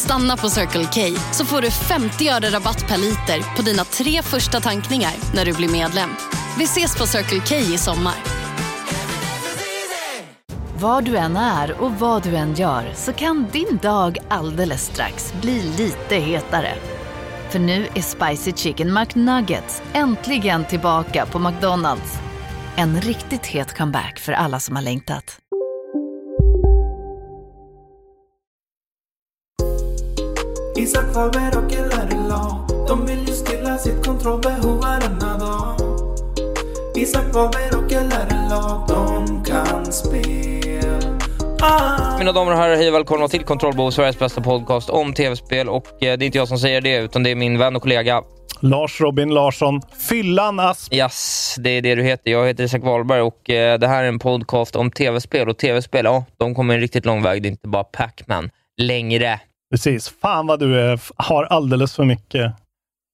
Stanna på Circle K så får du 50 öre rabatt per liter på dina tre första tankningar när du blir medlem. Vi ses på Circle K i sommar. Var du än är och vad du än gör så kan din dag alldeles strax bli lite hetare. För nu är Spicy Chicken McNuggets äntligen tillbaka på McDonalds. En riktigt het comeback för alla som har längtat. Isak Faber och LRLA De vill ju stilla sitt kontrollbehov varenda dag Isak Faber och LRLA De kan spel ah. Mina damer och herrar, hej och välkomna till Kontrollbehov, Sveriges bästa podcast om tv-spel. Och eh, det är inte jag som säger det, utan det är min vän och kollega. Lars Robin Larsson. Fyllan Asp. Yes, det är det du heter. Jag heter Isak Wahlberg och eh, det här är en podcast om tv-spel. Och tv-spel, ja, de kommer en riktigt lång väg. Det är inte bara Pac-Man längre. Precis. Fan vad du är, har alldeles för mycket.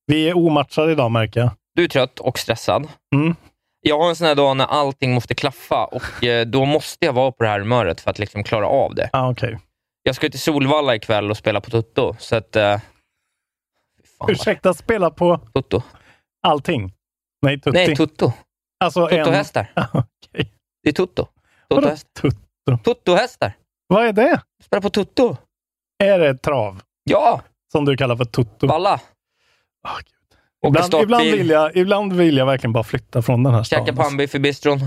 Vi är omatchade idag märker jag. Du är trött och stressad. Mm. Jag har en sån här dag när allting måste klaffa och eh, då måste jag vara på det här humöret för att liksom klara av det. Ah, okay. Jag ska till Solvalla ikväll och spela på Tutto, så att... Eh, fan, Ursäkta, spela på Tutto. allting? Nej, tutti. Nej, Tutto. alltså Tutto-hästar. En... okay. Det är Tutto. Tutto-hästar. tutto? Tutto-hästar. Vad är det? Spela på Tutto. Är det trav? Ja! Som du kallar för tutto? Balla. Oh, Ibland, ibland, vill jag, ibland vill jag verkligen bara flytta från den här Käka staden. alltså. pannbiff i bistron.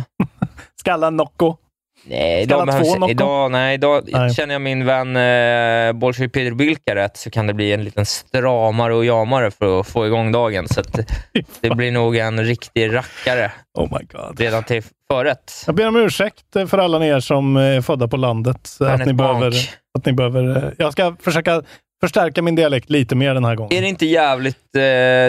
Skalla Nocco. Nej, idag, behövs, två Nocco? idag, nej, idag Nej. känner jag min vän eh, Bolshoi Peter Bilka rätt så kan det bli en liten stramare och jamare för att få igång dagen. Så att det blir nog en riktig rackare Oh my god. redan till förrätt. Jag ber om ursäkt för alla er som är födda på landet. Att Bernhard ni, Bank. behöver, att ni behöver... eh, Jag ska försöka förstärka min dialekt lite mer den här gången. Är det inte jävligt... Eh, det,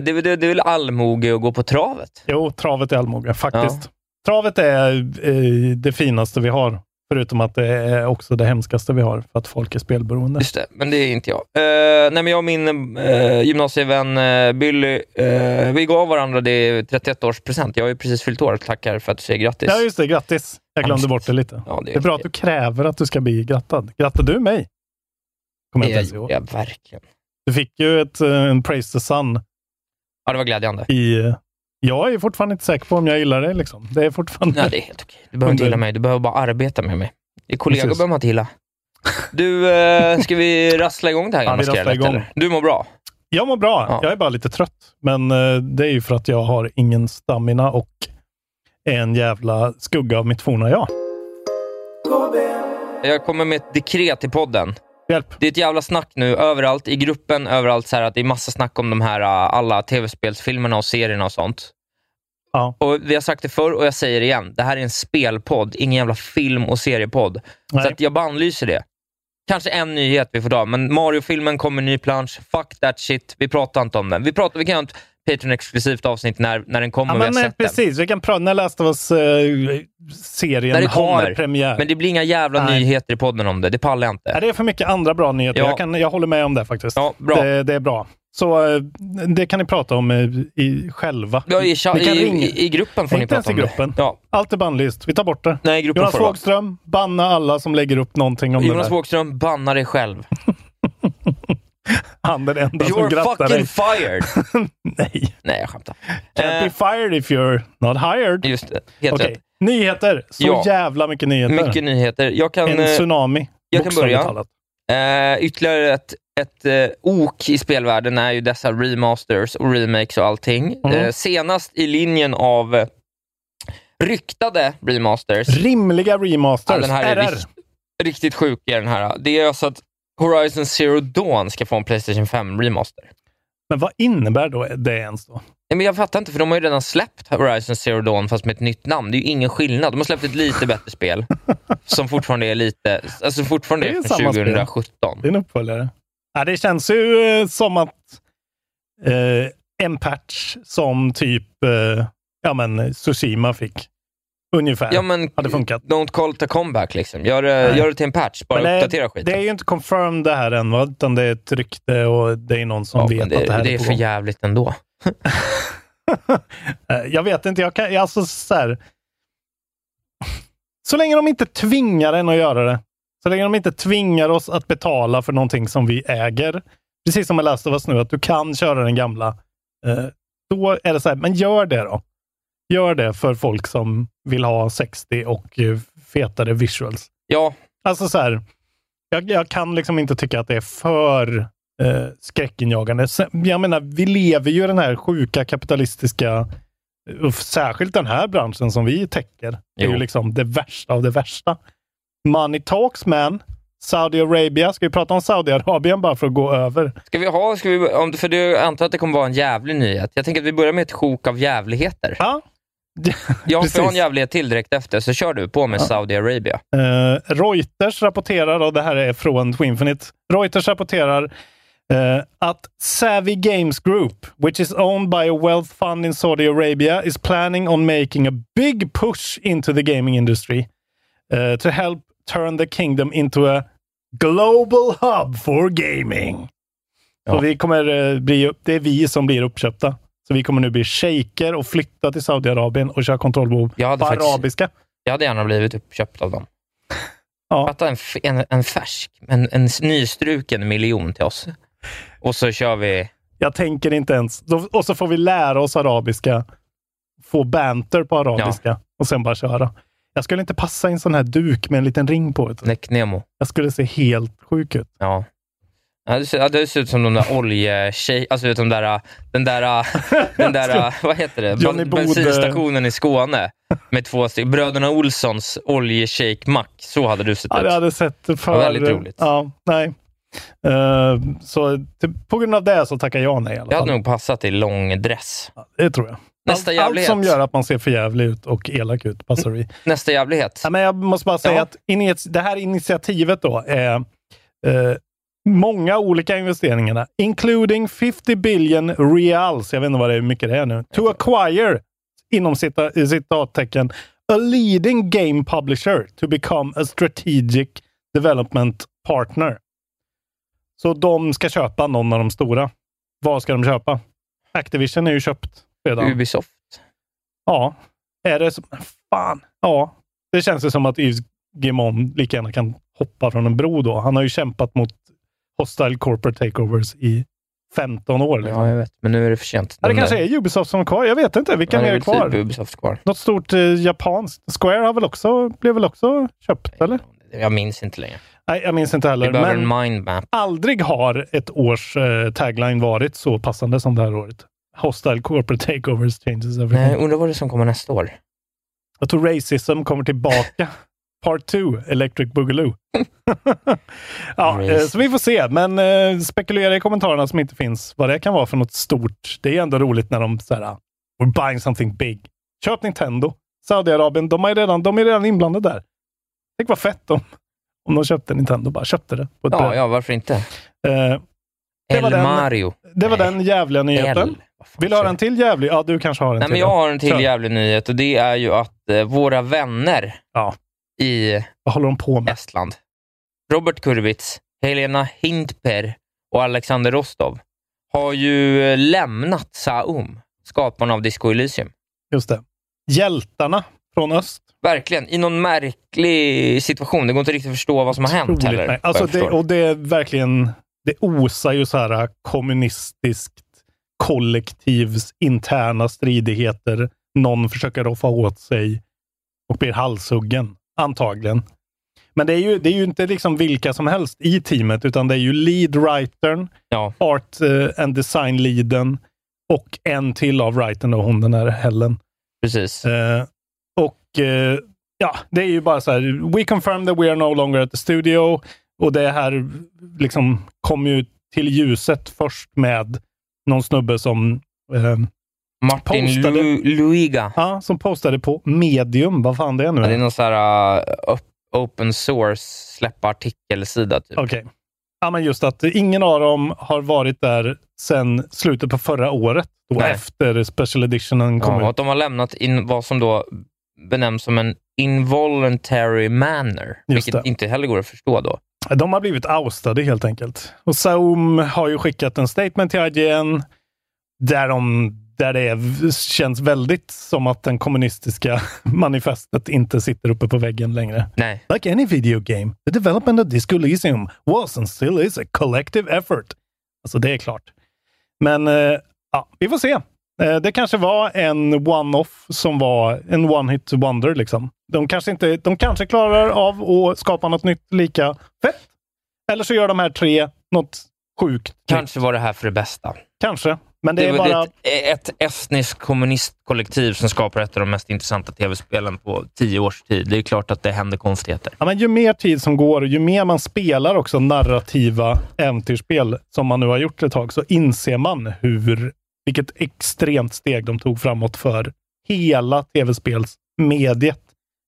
är det, det är väl allmoge att gå på travet? Jo, travet är allmoge, faktiskt. Travet är eh, det finaste vi har, förutom att det är också det hemskaste vi har, för att folk är spelberoende. Just det, men det är inte jag. Eh, nej, men jag och min eh, gymnasievän eh, Billy, eh, vi gav varandra det 31-årspresent. Jag har ju precis fyllt år. Tackar för att du säger grattis. Ja, just det. Grattis! Jag glömde bort det lite. Ja, Det är bra att du kräver att du ska bli grattad. Grattar du mig? Kommer jag det inte ens ihåg. är, ja, verkligen. Du fick ju ett, en Praise the Sun Ja, det var glädjande. i... Jag är fortfarande inte säker på om jag gillar det. Liksom. Det är fortfarande... Nej, det är helt okej. Du behöver inte gilla mig. Du behöver bara arbeta med mig. I kollegor behöver man inte gilla. Du, eh, ska vi rassla igång det här Ja, gamla rasslar skrället, igång. eller? Du mår bra? Jag mår bra. Ja. Jag är bara lite trött. Men eh, det är ju för att jag har ingen stamina och en jävla skugga av mitt forna jag. Jag kommer med ett dekret till podden. Hjälp! Det är ett jävla snack nu överallt, i gruppen, överallt, så här, att det är massa snack om de här uh, alla tv-spelsfilmerna och serierna och sånt. Ja. Och Vi har sagt det förr och jag säger det igen. Det här är en spelpodd, ingen jävla film och seriepodd. Nej. Så att jag bannlyser det. Kanske en nyhet vi får ta, men Mario-filmen kommer ny plansch. Fuck that shit. Vi pratar inte om den. Vi, pratar, vi kan Patreon-exklusivt avsnitt när, när den kommer Ja, men nej, sett den. precis. Vi kan prata när Last of Us-serien När det har premiär. Men det blir inga jävla Nej. nyheter i podden om det. Det pallar jag inte. Ja, det är för mycket andra bra nyheter. Ja. Jag, kan, jag håller med om det faktiskt. Ja, bra. Det, det är bra. Så eh, det kan ni prata om eh, i, själva. Ja, i, Ni kan i, ringa. i, I gruppen får ni Inte ens prata i om gruppen. det. Ja. Allt är bannlyst. Vi tar bort det. Nej, i gruppen Jonas. Wågström, banna alla som lägger upp någonting om Jonas det där. Wågström, banna dig själv. Han den enda som You're grattar fucking dig. fired! Nej. Nej, jag skämtar. Can't Eh, be fired if you're not hired. just det, helt Okej. rätt. Nyheter. Så Ja. jävla mycket nyheter. Mycket nyheter. Jag kan, en eh, tsunami. jag kan börja. talat. eh, ytterligare ett, ett eh, ok i spelvärlden är ju dessa remasters och remakes och allting. Mm. Eh, senast i linjen av eh, ryktade remasters. Rimliga remasters. Ja, den här är rikt, riktigt sjuk är den här. Det är alltså att Horizon Zero Dawn ska få en Playstation 5 remaster. Men vad innebär då det ens då? Nej, men jag fattar inte, för de har ju redan släppt Horizon Zero Dawn fast med ett nytt namn. Det är ju ingen skillnad. De har släppt ett lite bättre spel som fortfarande är lite, alltså fortfarande Det är är från samma spel. 2017. Det är en uppföljare. Ja, det känns ju eh, som att eh, en patch som typ eh, ja, men Tsushima fick. Ungefär. Ja, men hade funkat. don't call it a comeback. Liksom. Gör, det- gör det till en patch. Bara Men det, uppdatera skiten. det är ju inte confirmed det här än, va? utan det är ett rykte och det är någon som ja, vet det, att det här det är är på för gång. jävligt ändå. Eh, Jag vet inte, jag kan, alltså så här. Så länge de inte tvingar en att göra det. Så länge de inte tvingar oss att betala för någonting som vi äger. Precis som med Last of Us nu, att du kan köra den gamla. eh, Då är det så här, men gör det då. Gör det för folk som vill ha 60 och eh, fetare visuals. Ja, Alltså så här, jag, jag kan liksom inte tycka att det är för eh, skräckinjagande. Jag menar, vi lever ju i den här sjuka kapitalistiska, och särskilt den här branschen som vi täcker. Det är Jo. ju liksom det värsta av det värsta. Money talks man. Saudiarabia, ska vi prata om Saudiarabien bara för att gå över? Ska vi ha, ska vi, om, för jag antar att det kommer vara en jävlig nyhet. Jag tänker att vi börjar med ett sjok av jävligheter. Ja. Jag får ha en jävlighet till direkt efter, så kör du på med Saudiarabia. Eh, Reuters rapporterar, och det här är från Twinfinite, Reuters rapporterar eh, att Savvy Games Group, which is owned by a wealth fund in Saudi Arabia, is planning on making a big push into the gaming industry eh, to help turn the kingdom into a global hub for gaming. Ja. Så vi kommer eh, bli, det är vi som blir uppköpta. Så vi kommer nu bli shejker och flytta till Saudiarabien och köra kontrollbehov på faktiskt- arabiska. Jag hade gärna blivit uppköpt av dem. Ja. Fatta en, en, en färsk, en, en nystruken miljon till oss. Och så kör vi... Jag tänker inte ens. Och så får vi lära oss arabiska. Få banter på arabiska och sen bara köra. Jag skulle inte passa i en sån här duk med en liten ring på. vet du. Neck Nemo. Jag skulle se helt sjuk ut. Ja. Ja, det, ser, ja, det ser ut som de där oljetjej... Alltså vet, de där, den där, den där, vad heter det? Johnny Bode. Bensinstationen i Skåne med två stycken. Bröderna Olssons oljeshake-mack. Så hade du sett Ja, ut. det hade sett för... väldigt roligt. Ja, nej. Eh, så t- på grund av det så tackar jag nej i alla fall. hade nog passat i lång dress. Ja, Det tror jag. Nästa allt, allt jävlighet. som gör att man ser för jävlig ut och elak ut passar vi. Nästa jävlighet. Ja, men jag måste bara säga Ja. att det här initiativet då är eh, många olika investeringarna, including 50 billion reals, jag vet inte vad det är, hur mycket det är nu, to acquire, inom cita- citattecken, a leading game publisher to become a strategic development partner. Så de ska köpa någon av de stora. Vad ska de köpa? Activision är ju köpt redan. Ubisoft. Ja. Är det så? Fan. Ja. Det känns ju som att Yves Guillemot lika gärna kan hoppa från en bro då. Han har ju kämpat mot hostile corporate takeovers i 15 år. Liksom. Ja, jag vet. Men nu är det för sent. Ja, det De kanske där- är Ubisoft som är kvar. Jag vet inte. Vilka Ja, mer är väl kvar? Typ Ubisoft kvar. Något stort eh, japanskt. Square har väl också, blev väl också köpt, eller? Jag minns inte längre. Nej, jag minns inte Vi heller. behöver Men en mindmap. aldrig har ett års eh, tagline varit så passande som det här året. Hostile corporate takeovers changes everything. Nej, undrar vad det är som kommer nästa år. Jag tror racism kommer tillbaka. Part 2, Electric Boogaloo. ja, eh, så vi får se, men eh, spekulera i kommentarerna som inte finns vad det kan vara för något stort. Det är ändå roligt när de säger We're buying something big. Köp Nintendo. Saudiarabien, de är redan, de är redan inblandade där. Tänk vad fett om, om de köpte Nintendo, bara köpte det. Ja, bräde. ja, varför inte? Eh, Det var El den- Mario. det var Nej, den jävliga nyheten. El. Vill du ha en till jävlig? Ja, du kanske har en Nej, till. men jag då. har en till Kör. jävlig nyhet och det är ju att eh, våra vänner Ja. I Vad håller de på med? Estland, Robert Kurvitz, Helena Hintper och Alexander Rostov, har ju eh, lämnat Saum, skaparna av Disco Elysium. Just det. Hjältarna från öst. Verkligen, i någon märklig situation. Det går inte riktigt att förstå vad som har hänt heller. nej. Alltså det, och det är verkligen, det osar ju så här äh, kommunistiskt kollektivs interna stridigheter. Någon försöker roffa åt sig och blir halshuggen, antagligen. Men det är ju, det är ju inte liksom vilka som helst i teamet, utan det är ju lead writern, Ja, art eh, and design leaden och en till av writern, och hon den här Helen. precis. Eh, och eh, ja, det är ju bara så här. We confirm that we are no longer at the studio. Och det här liksom kom ju till ljuset först med någon snubbe som, eh, Martin postade- Lu- Luiga. ja, som postade på medium. Vad fan det är nu? Ja, det är någon sån här uh, op- open source släppa artikelsida. Typ. Okej. Ja, men just att ingen av dem har varit där sedan slutet på förra året. Då Nej. efter Special Editionen kom Ja, och ut. att de har lämnat in vad som då benämns som en involuntary manner, Just vilket det. inte heller går att förstå då. De har blivit oustade helt enkelt. Och Saum har ju skickat en statement till IGN där, de, där det är, känns väldigt som att den kommunistiska manifestet inte sitter uppe på väggen längre. Nej. Like any video game, the development of Disco Elysium was and still is a collective effort. Alltså det är klart. Men eh, ja, vi får se. Eh, det kanske var en one-off som var en one-hit wonder. Liksom. De, kanske inte, de kanske klarar av att skapa något nytt lika fett. Eller så gör de här tre något sjukt. Kanske var det här för det bästa. Kanske. Men det, Det är bara... ett, ett estniskt kommunistkollektiv som skapar ett av de mest intressanta tv-spelen på tio års tid. Det är klart att det händer konstigheter. Ja, men ju mer tid som går, ju mer man spelar också narrativa äventyrsspel, som man nu har gjort ett tag, så inser man hur, vilket extremt steg de tog framåt för hela tv-spelsmediet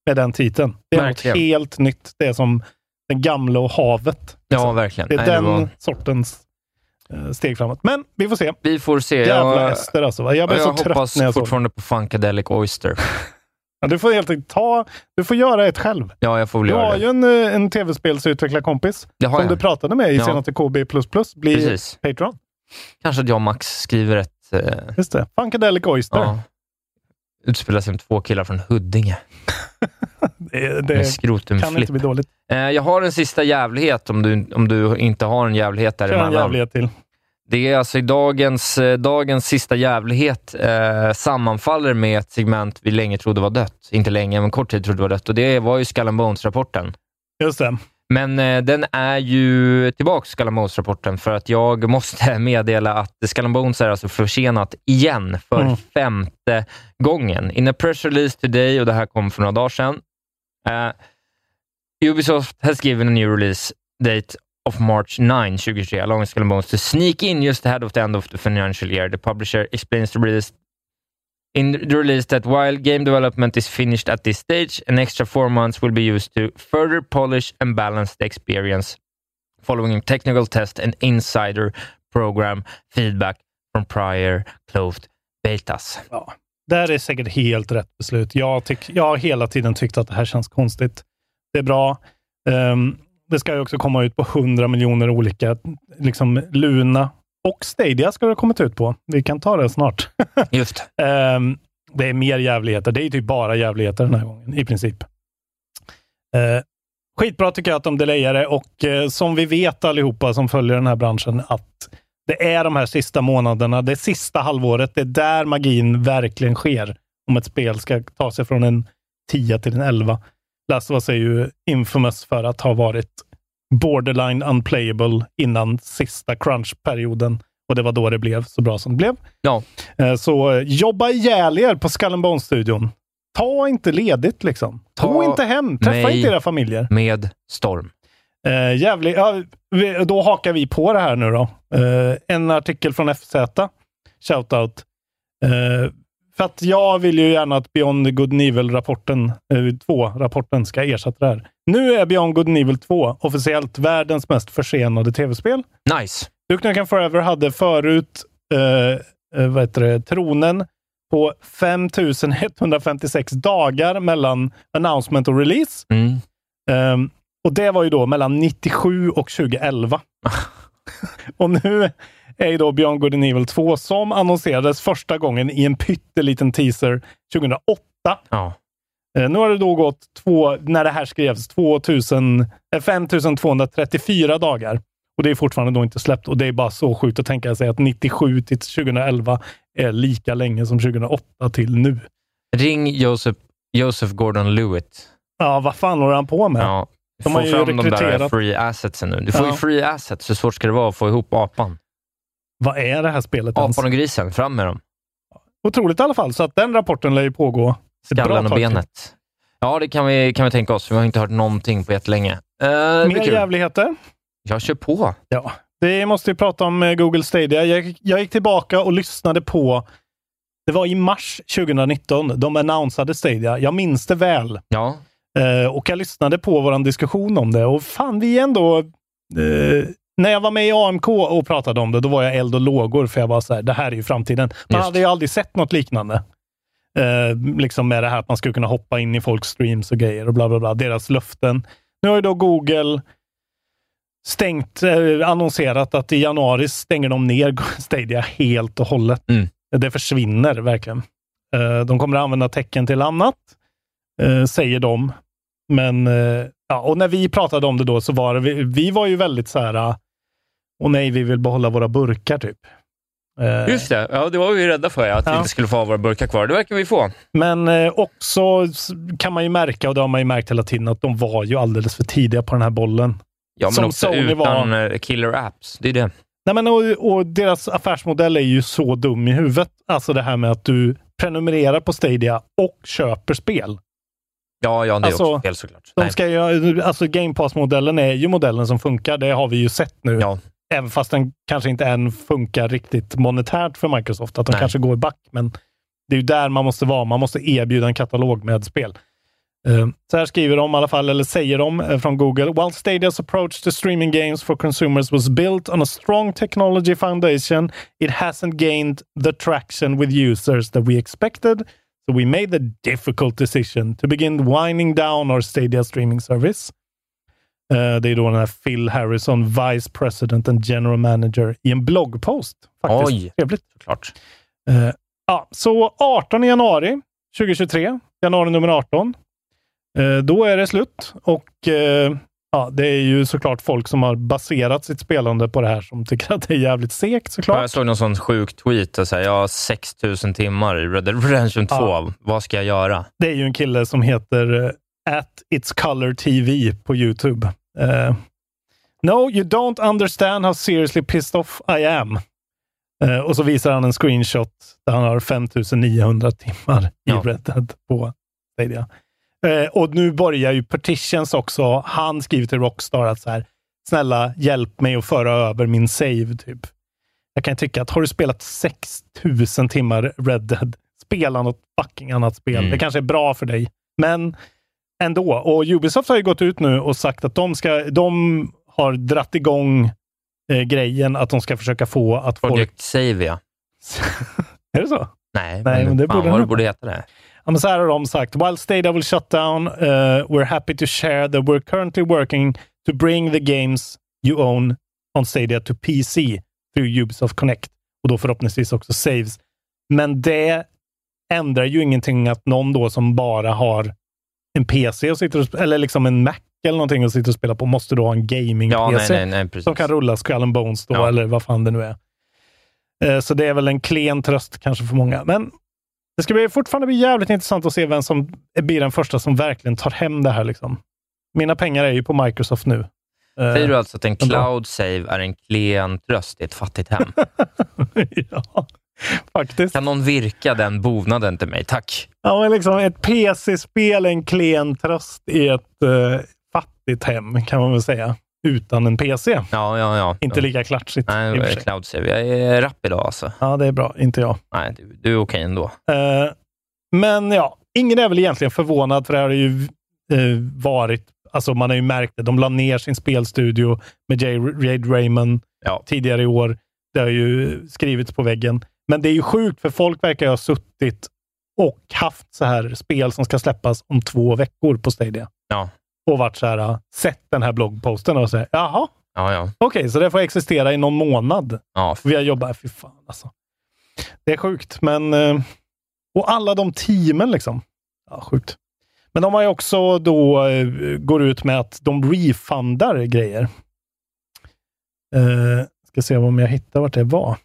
med den titeln. Det är Verkligen. något helt nytt. Det är som den gamla och havet. Ja, liksom. verkligen. Det är Nej, det den var- sortens steg framåt. Men vi får se. Vi får se. Jävla jag, Ester alltså. Jag blev jag så trött hoppas när jag såg det. fortfarande på Funkadelic Oyster. ja, Du får helt enkelt ta, du får göra ett själv. Ja, jag får väl Du göra har det. ju en, eh, en tv-spelsutvecklarkompis som jag. du pratade med i Ja. senaste KB++. Blir Precis. Patreon. Kanske att jag och Max skriver ett... Eh, Just det. Funkadelic Oyster. ja, utspelar sig med två killar från Huddinge Det, det kan inte bli dåligt. Eh, jag har en sista jävlighet om du, om du inte har en jävlighet Kör en däremellan. jävlighet till. Det är alltså i dagens, eh, dagens sista jävlighet eh, sammanfaller med ett segment vi länge trodde var dött. Inte länge, men kort tid trodde var dött. Och det var ju Skull Bones-rapporten. Just det. Men eh, den är ju tillbaka, Skull Bones-rapporten, för att jag måste meddela att Skull Bones är alltså försenat igen för Mm. femte gången. In a press release today, och det här kom för några dagar sedan, eh, Ubisoft has given a new release date of March 9, 2023, along with Skull and Bones to sneak in just ahead of the end of the financial year. The publisher explains the release in the release that while game development is finished at this stage, an extra four months will be used to further polish and balance the experience following technical test and insider program feedback from prior closed betas. Ja. Det här är säkert helt rätt beslut. Jag, tyck, jag har hela tiden tyckt att det här känns konstigt. Det är bra. Um, det ska ju också komma ut på 100 miljoner olika, liksom Luna och Stadia ska det ha kommit ut på. Vi kan ta det snart. Just Ehm, det är mer jävligheter. Det är typ bara jävligheter den här gången, i princip. Uh, skitbra tycker jag att de delayar det och eh, som vi vet allihopa som följer den här branschen att det är de här sista månaderna, det sista halvåret, det är där magin verkligen sker. Om ett spel ska ta sig från en 10 till en 11. Us är ju infamous för att ha varit borderline unplayable innan sista crunch-perioden. Och det var då det blev så bra som det blev. Ja. Eh, Så eh, jobba ihjäl er på Skull Bones-studion. Ta inte ledigt liksom. Ta Gå inte hem. Träffa inte era familjer. med storm. Eh, jävlig, ja, vi, då hakar vi på det här nu då. Eh, en artikel från FZ. Shoutout. Eh, för att jag vill ju gärna att Beyond Good and Evil-rapporten, eh, 2-rapporten, ska ersätta det här. Nu är Beyond Good and Evil 2 officiellt världens mest försenade tv-spel. Nice. Duke Nukem Forever hade förut eh, eh, vad heter det, tronen på 5156 dagar mellan announcement och release. Mm. Ehm, och det var ju då mellan 97 och 2011. och nu är ju då Beyond Good and Evil 2 som annonserades första gången i en pytteliten teaser 2008. Ja. Eh, nu har det då gått, två, när det här skrevs, 2000, eh, 5234 dagar. Och det är fortfarande då inte släppt. Och det är bara så sjukt att tänka sig att 97 till 2011 är lika länge som 2008 till nu. Ring Joseph, Joseph Gordon-Lewitt. Ja, vad fan håller han på med? Ja. De Få har ju fram de där rekryterat- free assetsen nu. Du får Ja. ju free assets. Hur svårt ska det vara att få ihop apan? Vad är det här spelet ens? Apan och grisen, fram med dem. Otroligt i alla fall. Så att den rapporten lär ju pågå Skallen och benet. Ja, det kan vi, kan vi tänka oss. Vi har inte hört någonting på jättelänge. Uh, Mer jävligheter. Jag kör på. Ja, det måste vi prata om eh, Google Stadia. Jag, jag gick tillbaka och lyssnade på, det var i mars 2019, de annonsade Stadia. Jag minns det väl. Ja, Eh, och jag lyssnade på vår diskussion om det och fan, vi är ändå eh, när jag var med i AMK och pratade om det, då var jag eld och lågor, för jag var så här, det här är ju framtiden. Man Just. hade ju aldrig sett något liknande. Eh, liksom med det här att man skulle kunna hoppa in i folks streams och grejer och bla bla bla. Deras löften. Nu har ju då Google stängt, eh, annonserat att i januari stänger de ner Stadia helt och hållet. Mm. Det försvinner verkligen. Eh, de kommer att använda tecken till annat, eh, säger de. Men, eh, ja, och när vi pratade om det då så var det, vi, vi var ju väldigt så här, ah, och nej, vi vill behålla våra burkar typ. Eh, Just det, ja, det var vi rädda för, ja, att vi Ja. inte skulle få ha våra burkar kvar. Det verkar vi få. Men eh, också kan man ju märka, och det har man ju märkt hela tiden, att de var ju alldeles för tidiga på den här bollen. Ja, men Som också Sony utan var- eh, killer apps. Det är det. Nej, men och, och deras affärsmodell är ju så dum i huvudet. Alltså det här med att du prenumererar på Stadia och köper spel. Ja, ja det är Alltså, också fel såklart. De ska ju, alltså Game Pass-modellen är ju modellen som funkar. Det har vi ju sett nu. Ja. Även fast den kanske inte än funkar riktigt monetärt för Microsoft. Att de Nej. kanske går back. Men det är ju där man måste vara. Man måste erbjuda en katalog med spel. Eh, Så här skriver de i alla fall, eller säger de eh, från Google. While Stadia's approach to streaming games for consumers was built on a strong technology foundation, it hasn't gained the traction with users that we expected. So we made the difficult decision to begin winding down our Stadia streaming service. Eh, Det är då den här Phil Harrison, Vice President and General Manager, i en bloggpost. Faktiskt. Oj. Trevligt. Såklart. Eh, ja, så 18 januari 2023, januari nummer 18. Eh, då är det slut och eh, ja, det är ju såklart folk som har baserat sitt spelande på det här som tycker att det är jävligt segt såklart. jag såg någon sån sjuk tweet. Och så här, jag har 6000 timmar i Red Dead Redemption 2. Ja. Vad ska jag göra? Det är ju en kille som heter at It's Color TV på Youtube. Eh, no, you don't understand how seriously pissed off I am. Eh, och så visar han en screenshot där han har 5900 timmar i Ja. Red Dead på Stadia. Eh, och nu börjar ju petitions också. Han skriver till Rockstar att så här, snälla hjälp mig att föra över min save. typ. Jag kan tycka att har du spelat 6000 timmar Red Dead, spela något fucking annat spel. Mm. Det kanske är bra för dig, men ändå. Och Ubisoft har ju gått ut nu och sagt att de, ska, de har dratt igång eh, grejen att de ska försöka få att folk... Project Savia. är det så? Nej, Nej, men det fan borde vad det borde heta det. Ja, men så här har de sagt. While Stadia will shut down, uh, we're happy to share that we're currently working to bring the games you own on Stadia to PC through Ubisoft Connect. Och då förhoppningsvis också saves. Men det ändrar ju ingenting att någon då som bara har en PC och sitter och, eller liksom en Mac eller någonting och sitter och spelar på måste då ha en gaming-PC Ja, som kan rulla Skull and Bones då, Ja. eller vad fan det nu är. Eh, Så det är väl en klen tröst kanske för många. Men det ska bli fortfarande bli jävligt intressant att se vem som blir den första som verkligen tar hem det här. Liksom. Mina pengar är ju på Microsoft nu. Eh, Säger du alltså att en cloud save är en klen tröst i ett fattigt hem? ja, faktiskt. Kan någon virka den bonaden till mig? Tack. Ja, men liksom ett PC-spel är en klen tröst i ett eh, fattigt hem, kan man väl säga. Utan en PC. Ja, ja, ja. Inte lika klatschigt. Nej, för sig. cloud save. Jag är rapp idag alltså. Ja, det är bra. Inte jag. Nej, du, du är okej ändå. Eh, men ja, ingen är väl egentligen förvånad, för det har ju eh, varit, alltså man har ju märkt det. De la ner sin spelstudio med. Jade Raymond Ja. tidigare i år. Det har ju skrivits på väggen. Men det är ju sjukt, för folk verkar ha suttit och haft så här spel som ska släppas om två veckor på Stadia. Ja. Och varit så här, uh, sett den här bloggposten och säger jaha, Ja, ja. okej, så det får existera i någon månad. ja. Vi har jobbat, fy fan alltså. Det är sjukt, men... eh, Och alla de teamen liksom. Ja, sjukt. Men de har ju också då, eh, går ut med att de refundar grejer. Uh, ska se om jag hittar vart det var.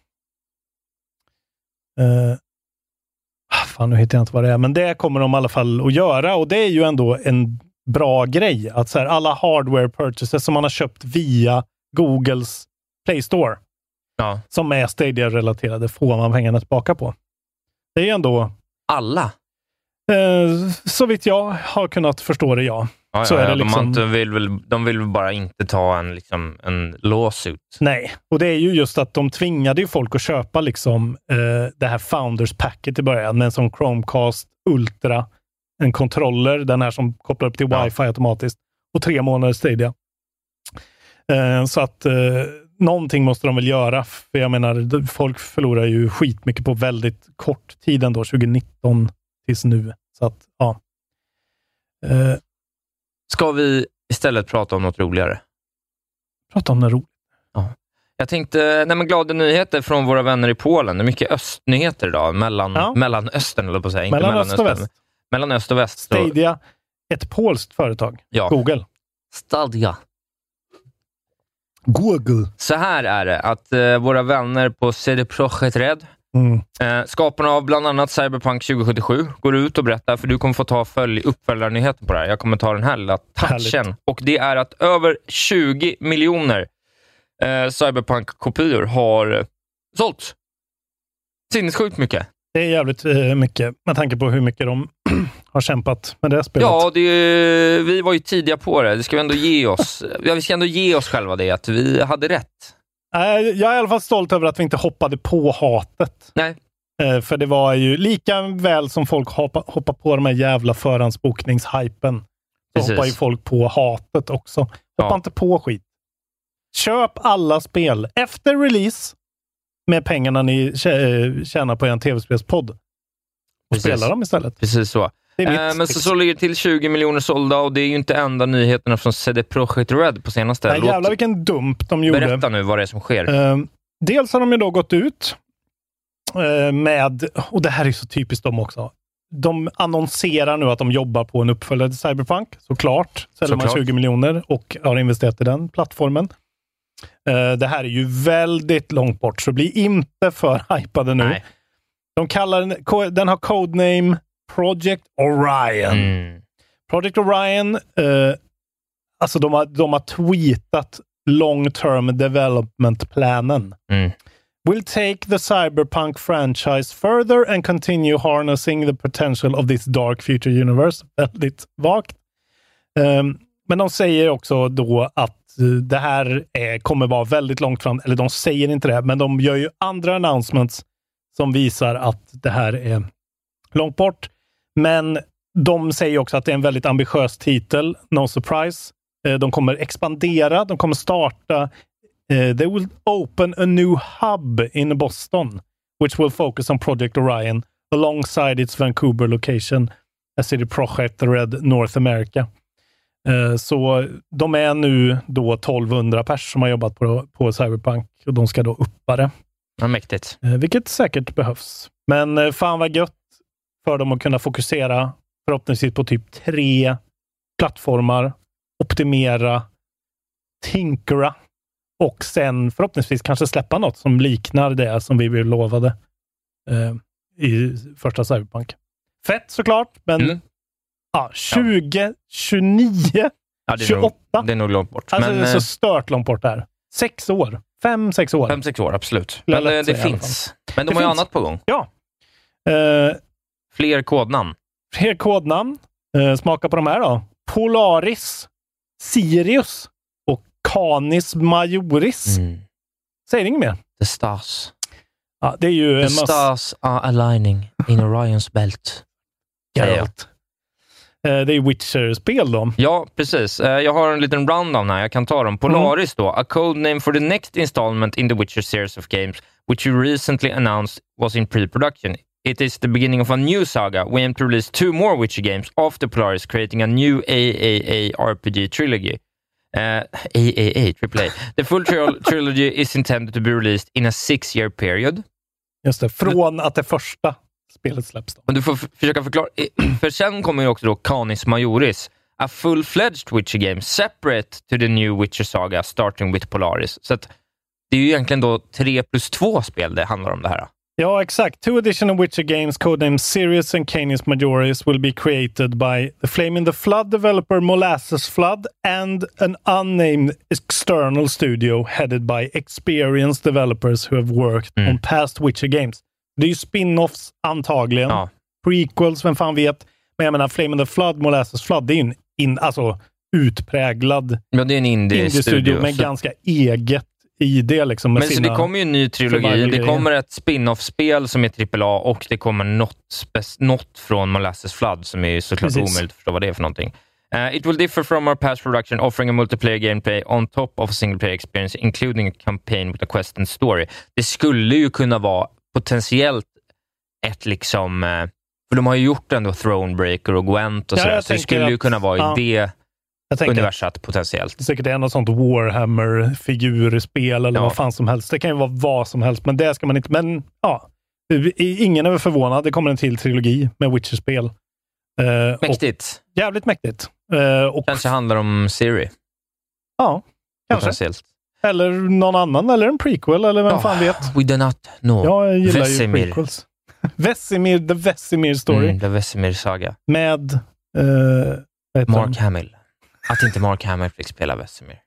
Uh, fan, nu hittar jag inte vad det är, men det kommer de i alla fall att göra och det är ju ändå en bra grej. Att så här, alla hardware purchases som man har köpt via Googles Play Store ja. som är Stadia-relaterade får man pengarna tillbaka på. Det är ju ändå, Alla? eh, så vitt jag har kunnat förstå det, ja. Ja, Så ja, är det liksom- de, vill väl, de vill bara inte ta en, liksom, en lawsuit. Nej, och det är ju just att de tvingade ju folk att köpa liksom eh, det här Founders Packet i början, med en sån Chromecast Ultra, en controller, den här som kopplar upp till Ja. wifi automatiskt, och tre månader Stadia. Eh, så att eh, någonting måste de väl göra. För jag menar, folk förlorar ju skitmycket på väldigt kort tid ändå, 2019 tills nu. Så att, ja. Ska vi istället prata om något roligare? prata om det roligt. Jag tänkte, nej men glada nyheter från våra vänner i Polen. Det är mycket östnyheter idag, mellan, Ja. Mellanöstern, eller på att säga. Inte Mellan öst och väst. Mellan öst och väst. Stadia, ett polskt företag. Ja. Google. Stadia. Google. Så här är det, att eh, våra vänner på CD Projekt Red, Mm. eh, skaparna av bland annat Cyberpunk 2077, går ut och berättar, för du kommer få ta följ, uppföljarnyheten på det här. Jag kommer ta den här lilla touchen. Härligt. Och det är att över 20 miljoner eh, Cyberpunk-kopior har eh, sålts. Sinnessjukt mycket. Det är jävligt eh, mycket med tanke på hur mycket de har kämpat med det spelet. Ja, det, vi var ju tidiga på det. Det ska vi ändå ge oss. Ja, vi ska ändå ge oss själva det, att vi hade rätt. Jag är i alla fall stolt över att vi inte hoppade på hatet. Nej, Eh, För det var ju lika väl som folk hoppa, hoppar på de här jävla förhandsbokningshypen. Så Precis. hoppar ju folk på hatet också. Hoppa Ja. inte på skit. Köp alla spel efter release med pengarna ni eh, tjänar på er tv-spelspodd. Och Precis. spela dem istället. precis så. Eh, men så, så ligger det till 20 miljoner sålda och det är ju inte enda nyheterna från CD Projekt Red på senaste. Nej, Låt- jävlar vilken dump de gjorde. berätta nu vad det är som sker. Eh, dels har de ju då gått ut eh, med, och det här är så typiskt dem också, de annonserar nu att de jobbar på en uppföljare till Cyberpunk, såklart. Säljer man Såklart. 20 miljoner och har investerat i den plattformen. Eh, det här är ju väldigt långt bort, så bli inte för hypade nu. Nej. De kallar den, den har codename Project Orion. Mm. Project Orion, eh, alltså de har, de har tweetat long term development-planen. Mm. Will take the cyberpunk franchise further and continue harnessing the potential of this dark future universe. Väldigt vagt. Ehm, men de säger också då att eh, det här är, kommer vara väldigt långt fram. Eller de säger inte det, men de gör ju andra announcements som visar att det här är långt bort. Men de säger också att det är en väldigt ambitiös titel. No surprise. Eh, De kommer expandera. De kommer starta. eh, they will open a new hub in Boston, which will focus on Project Orion alongside its Vancouver location, a city project Red North America. Eh, Så de är nu då 1200 pers som har jobbat på, på Cyberpunk och de ska då uppa det. Ja, mäktigt. Vilket säkert behövs. Men fan vad gött för dem att kunna fokusera förhoppningsvis på typ tre plattformar, optimera, tinkera och sen förhoppningsvis kanske släppa något som liknar det som vi lovade eh, i första Cyberpunk. Fett såklart, men Mm. ja, 2029, Ja, det, är 28. nog, det är nog långt bort. Alltså men det är så eh, stört långt bort där. Sex år. Fem, sex år. fem, sex år, absolut. Men eh, det alla finns. Men de Det har ju annat på gång. Ja. Eh, Fler kodnamn. Fler kodnamn. Eh, smaka på de här då. Polaris, Sirius och Canis Majoris. Mm. Säger inget mer? The stars. Ja, det är ju en The massa stars are aligning in Orions belt. Geralt. Eh, det är Witcher-spel då. Ja, precis. Eh, Jag har en liten rundown här. Jag kan ta dem. Polaris då. A code name for the next installment in the Witcher series of games, which you recently announced was in pre-production. It is the beginning of a new saga. We aim to release two more Witcher games after Polaris, creating a new AAA RPG trilogy. Uh, AAA, AAA. The full tri- trilogy is intended to be released in a six-year period. Just det. Från att det första spelet släpps. Då. Men du får försöka förklara, för sen kommer ju också då Canis Majoris, a full-fledged Witcher game separate to the new Witcher saga starting with Polaris. Så att det är ju egentligen då tre plus två spel det handlar om det här. Ja, exakt. Two additional Witcher games, codenamed Sirius and Canis Majoris, will be created by the Flame in the Flood developer Molasses Flood and an unnamed external studio headed by experienced developers who have worked Mm. on past Witcher games. Det är ju spin-offs antagligen. Ja. Prequels, vem fan vet. Men jag menar, Flame in the Flood, Molasses Flood, det är ju en in, alltså, utpräglad Ja, det är en indie-studio indie-studio. med så- ganska eget i det. Liksom, Men så det kommer ju en ny trilogi, det kommer ett spin-off-spel som är AAA och det kommer något, något från Molasses Flood som är såklart Precis. omöjligt att förstå vad det är för någonting. Uh, it will differ from our past production, offering a multiplayer gameplay on top of a single player experience, including a campaign with a quest and story. Det skulle ju kunna vara potentiellt ett liksom... eh, för de har ju gjort ändå Thronebreaker och Gwent och Ja, sådär, så det skulle ju att- kunna vara ja. i det Jag tänker universat potentiellt. Det är säkert är något sånt Warhammer-figurspel eller Ja. vad fan som helst. Det kan ju vara vad som helst, men det ska man inte... Men ja, ingen är väl förvånad. Det kommer en till trilogi med Witcher-spel. Och Mäktigt. jävligt mäktigt. Eh, och, Kanske handlar om Siri, ja, kanske. Eller någon annan, eller en prequel, eller vem fan vet. We do not know. Jag gillar Vesemir. ju prequels. Vesemir, The Vesemir Story Mm, The Vesemir Saga. med... Heter Mark? Hamill. Att inte Mark Hamill fick spela Vesemir.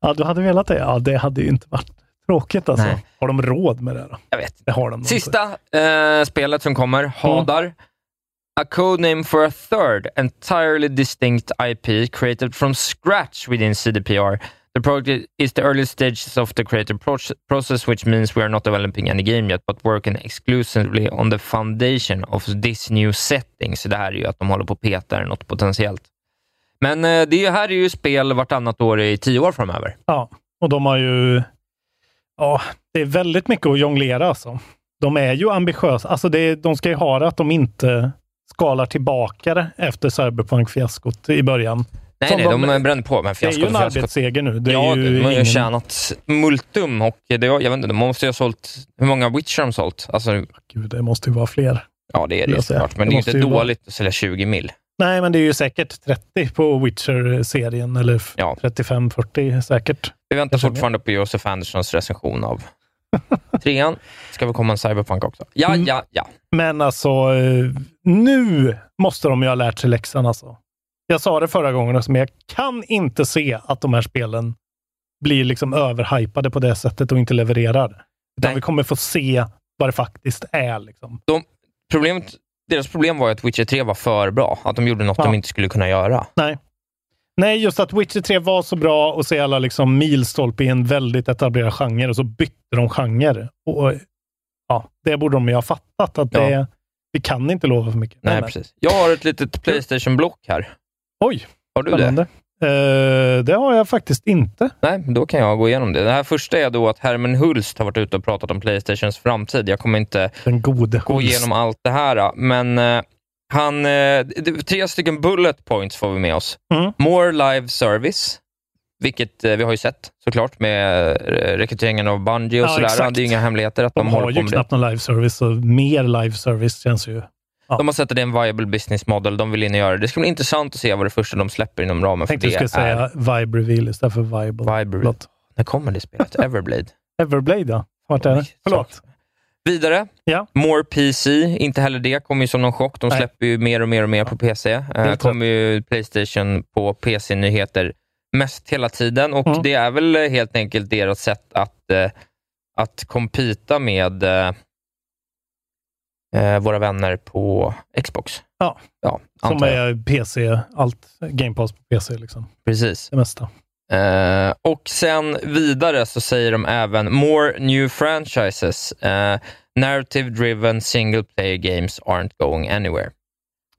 Ja, du hade velat det? Ja, det hade ju inte varit tråkigt alltså. Nej. Har de råd med det då? Jag vet Det har de Sista eh, spelet som kommer, Hadar. A codename for a third entirely distinct IP created from scratch within CDPR. The project is the early stages of the creative proce- process, which means we are not developing any game yet, but working exclusively on the foundation of this new setting. Så det här är ju att de håller på att peta något potentiellt. Men eh, det här är ju spel vartannat år i tio år framöver. Ja, och de har ju... Ja, det är väldigt mycket att jonglera alltså. De är ju ambitiösa. Alltså det, de ska ju ha det att de inte skalar tillbaka det efter Cyberpunk-fiaskot i början. Nej, Som nej, de, de- brände på med Det är ju fiaskot. en fiaskot. arbetsseger nu. Det ja, ju de har ju ingen... tjänat multum och det, jag vet inte, de måste ju ha sålt... Hur många Witcher har de sålt? Alltså, Gud, det måste ju vara fler. ja, det är det såklart, men det det är inte ju vara- dåligt att sälja 20 mil. Nej, men det är ju säkert 30 på Witcher-serien, eller Ja. 35-40 säkert. Vi väntar fortfarande på Josef Anderssons recension av trean. Ska väl komma en Cyberpunk också? Ja, Mm. ja, ja. Men alltså, eh, nu måste de ju ha lärt sig läxan alltså. Jag sa det förra gången men jag kan inte se att de här spelen blir liksom överhypade på det sättet och inte levererar. Utan vi kommer få se vad det faktiskt är. Liksom. Problemet, deras problem var ju att Witcher 3 var för bra. Att de gjorde något Ja. de inte skulle kunna göra. Nej. Nej, just att Witcher 3 var så bra och så alla liksom milstolpe i en väldigt etablerad genre och så bytte de genre. Och, ja, det borde de ju ha fattat, att Ja. det, vi kan inte lova för mycket. Nej, men. precis. Jag har ett litet Playstation-block här. Oj, Har du det? Eh, det har jag faktiskt inte. Nej, då kan jag gå igenom det. Det här första är då att Herman Hulst har varit ute och pratat om Playstations framtid. Jag kommer inte gå igenom allt det här, men eh, han, det- tre stycken bullet points får vi med oss. Mm. More live service, vilket vi har ju sett såklart med rekryteringen av Bungie och Ja, sådär. exakt. Det är ju inga hemligheter att de, De har håller på ju knappt någon live service, och mer live service känns ju... Ja. De har sett att det är en viable business model. De vill in och göra det. Det ska bli intressant att se vad det första de släpper inom ramen Jag för tänkte du det skulle är. säga Vibe Reveal istället för Viable. Vibe. När kommer det spelet? Everblade? Everblade, ja. Vart är det? Förlåt. Vidare, Ja. More PC. Inte heller det kommer ju som någon chock. De Nej. släpper ju mer och mer och mer på PC. Eh, Helt kommer ju Playstation på PC-nyheter mest hela tiden och Mm. det är väl helt enkelt deras sätt att, eh, att competa med eh, eh, våra vänner på Xbox. Ja. ja Som är PC, allt Game Pass på PC liksom. Precis. Det mesta. Eh, och sen vidare så säger de även more new franchises. Eh, narrative driven single player games aren't going anywhere.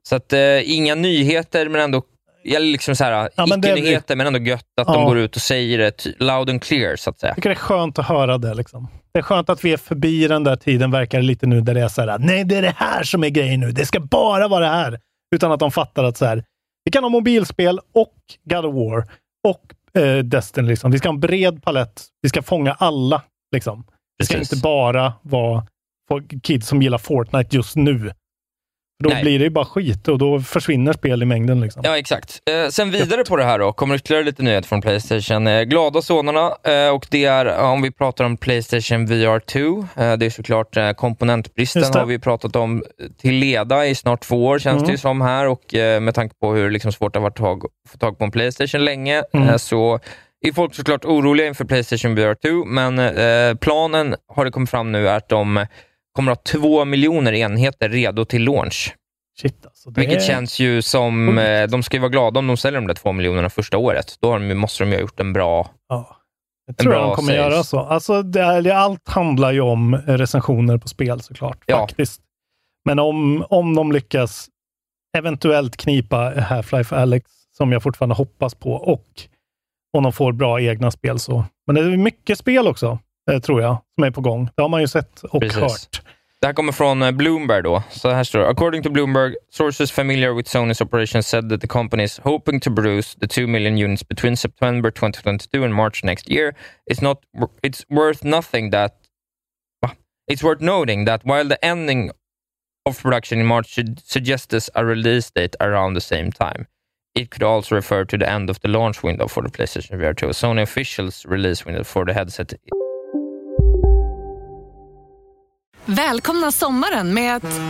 Så att eh, inga nyheter, men ändå eller liksom så här, Ja, men icke-nyheter, men ändå gött att de Ja. går ut och säger det loud and clear, så att säga. Jag tycker det är skönt att höra det. Liksom. Det är skönt att vi är förbi den där tiden, verkar lite nu, där det är så här, nej, det är det här som är grejen nu. Det ska bara vara det här. Utan att de fattar att så här, vi kan ha mobilspel och God of War och eh, Destiny. Liksom. Vi ska ha en bred palett. Vi ska fånga alla. Liksom. Det ska Precis. inte bara vara kids som gillar Fortnite just nu. Då Nej. blir det ju bara skit och då försvinner spel i mängden. Liksom. Ja, exakt. Eh, sen vidare på det här då, kommer ytterligare lite nyheter från Playstation. Eh, glada sådana, eh, och det är eh, om vi pratar om Playstation VR 2. Eh, det är såklart eh, komponentbristen har vi pratat om till leda i snart två år känns Mm. det ju som här och med tanke på hur liksom svårt det har varit att få tag på en Playstation länge Mm. så är folk såklart oroliga inför Playstation VR 2, men planen har det kommit fram nu är att de kommer att ha två miljoner enheter redo till launch. Shit, alltså, Vilket är- känns ju som, eh, de ska ju vara glada om de säljer de där två miljonerna första året. Då de, måste de ju ha gjort en bra... Ja. Jag tror de kommer sales. göra så. Alltså, det allt handlar ju om recensioner på spel såklart. Ja. Faktiskt. Men om, om de lyckas eventuellt knipa Half-Life Alex som jag fortfarande hoppas på. Och om de får bra egna spel så. Men det är mycket spel också, tror jag, som är på gång. Det har man ju sett och Precis. hört. Det här kommer från eh, Bloomberg då. Så här står det. According to Bloomberg, sources familiar with Sony's operations said that the company is hoping to produce the 2 million units between September 2022 and March next year. It's not. It's worth nothing that. It's worth noting that while the ending of production in March should suggests a release date around the same time, it could also refer to the end of the launch window for the PlayStation VR 2. Sony officials release window for the headset Välkomna sommaren med att...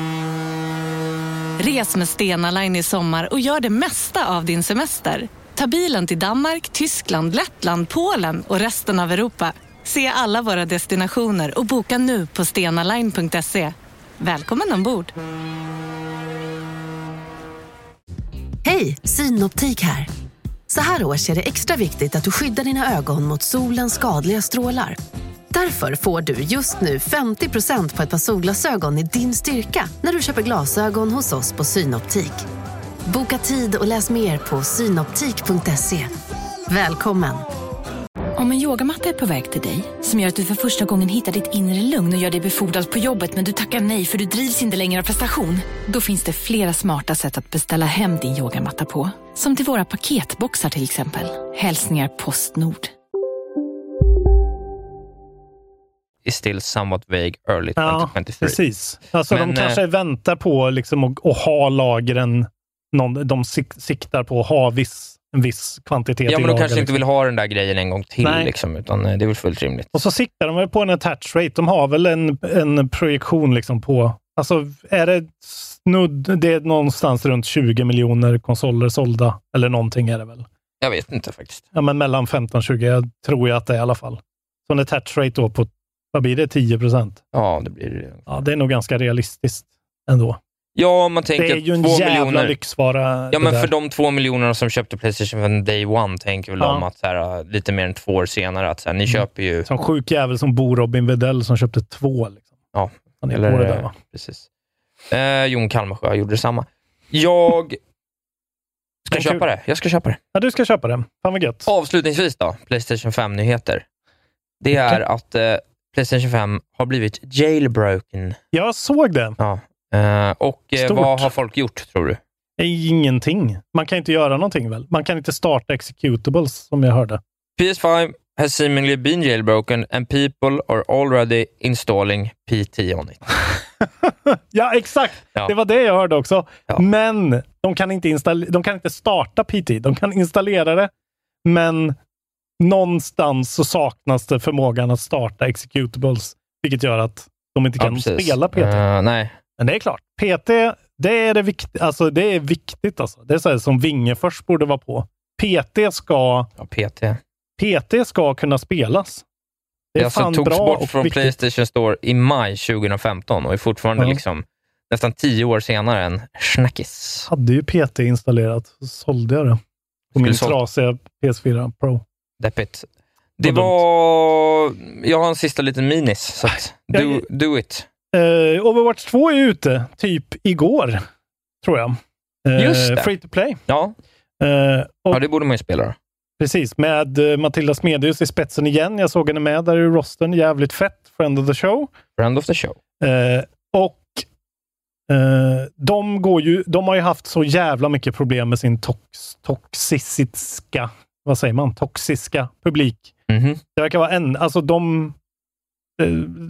Res med Stena Line i sommar och gör det mesta av din semester. Ta bilen till Danmark, Tyskland, Lettland, Polen och resten av Europa. Se alla våra destinationer och boka nu på stenaline.se. Välkommen ombord! Hej, Synoptik här. Så här års är det extra viktigt att du skyddar dina ögon mot solens skadliga strålar. Därför får du just nu 50% på ett par solglasögon i din styrka när du köper glasögon hos oss på Synoptik. Boka tid och läs mer på synoptik.se. Välkommen! Om en yogamatta är på väg till dig, som gör att du för första gången hittar ditt inre lugn och gör dig befordrad på jobbet men du tackar nej för du drivs inte längre av prestation. Då finns det flera smarta sätt att beställa hem din yogamatta på. Som till våra paketboxar till exempel. Hälsningar Postnord. Is still somewhat vague early Ja, 2023. precis. Alltså Men, de kanske väntar på liksom att, att ha lagren. Någon, de sik, siktar på att ha viss, en viss kvantitet Ja, men de kanske inte liksom. vill ha den där grejen en gång till, Nej. liksom, utan eh, det är väl fullt rimligt. Och så siktar de väl på en attach rate. De har väl en, en projektion liksom på... Alltså, är det snudd... Det är någonstans runt 20 miljoner konsoler sålda, eller någonting är det väl. Jag vet inte faktiskt. Ja, men mellan 15 och 20 jag tror jag att det är i alla fall. Så en attach rate då på, vad blir det, 10 procent? Ja, det blir det. Ja, det är nog ganska realistiskt ändå. Ja, om man tänker Det är ju en två jävla miljoner. lyxvara. Ja, det men där. för de två miljonerna som köpte Playstation från day one tänker väl Ja. de att så här, lite mer än två år senare, att så här, ni köper ju... Som sjuk jävel som Bo Robin Vedell som köpte två. Liksom. Ja, Han är eller, på det där va? precis. Eh, Jon Kalmarsjö gjorde detsamma. Jag ska Men köpa kul. det. Jag ska köpa det. Ja, du ska köpa den. Fan vad gött. Avslutningsvis då, Playstation 5-nyheter. Det är att eh, Playstation 5 har blivit jailbroken. Jag såg det. Ja. Eh, och eh, Stort. vad har folk gjort, tror du? Ingenting. Man kan inte göra någonting väl? Man kan inte starta executables som jag hörde. PS5 has seemingly been jailbroken and people are already installing PT on it. Ja, exakt. Ja. Det var det jag hörde också. Ja. Men de kan, inte install- de kan inte starta PT. De kan installera det, men någonstans så saknas det förmågan att starta executables, vilket gör att de inte kan precis. spela PT. Eh, nej, Men det är klart, PT, det är, det vikt- alltså, det är viktigt. Alltså. Det är så som Vinge först borde vara på. PT ska, ja, PT. PT ska kunna spelas. Det Det alltså togs bort från viktigt. Playstation Store i maj 2015 och är fortfarande Ja. liksom nästan tio år senare en snackis. hade ju PT installerat, så sålde jag det. På Skulle min trasiga PS4 Pro. Deppigt. Det var... Jag har en sista liten minis, så att do, Jag- do it. Eh, Overwatch 2 är ute, typ igår, tror jag. Eh, Just det. Free to play. Ja, Eh, och ja det borde man ju spela då. Precis, med Matilda Smedhus i spetsen igen. Jag såg henne med där i rosten. Jävligt fett. Friend of the show. Friend of the show. Och de, går ju, de har ju haft så jävla mycket problem med sin tox, toxiska, vad säger man, toxiska publik. Mhm. Det verkar vara en, alltså de, eh,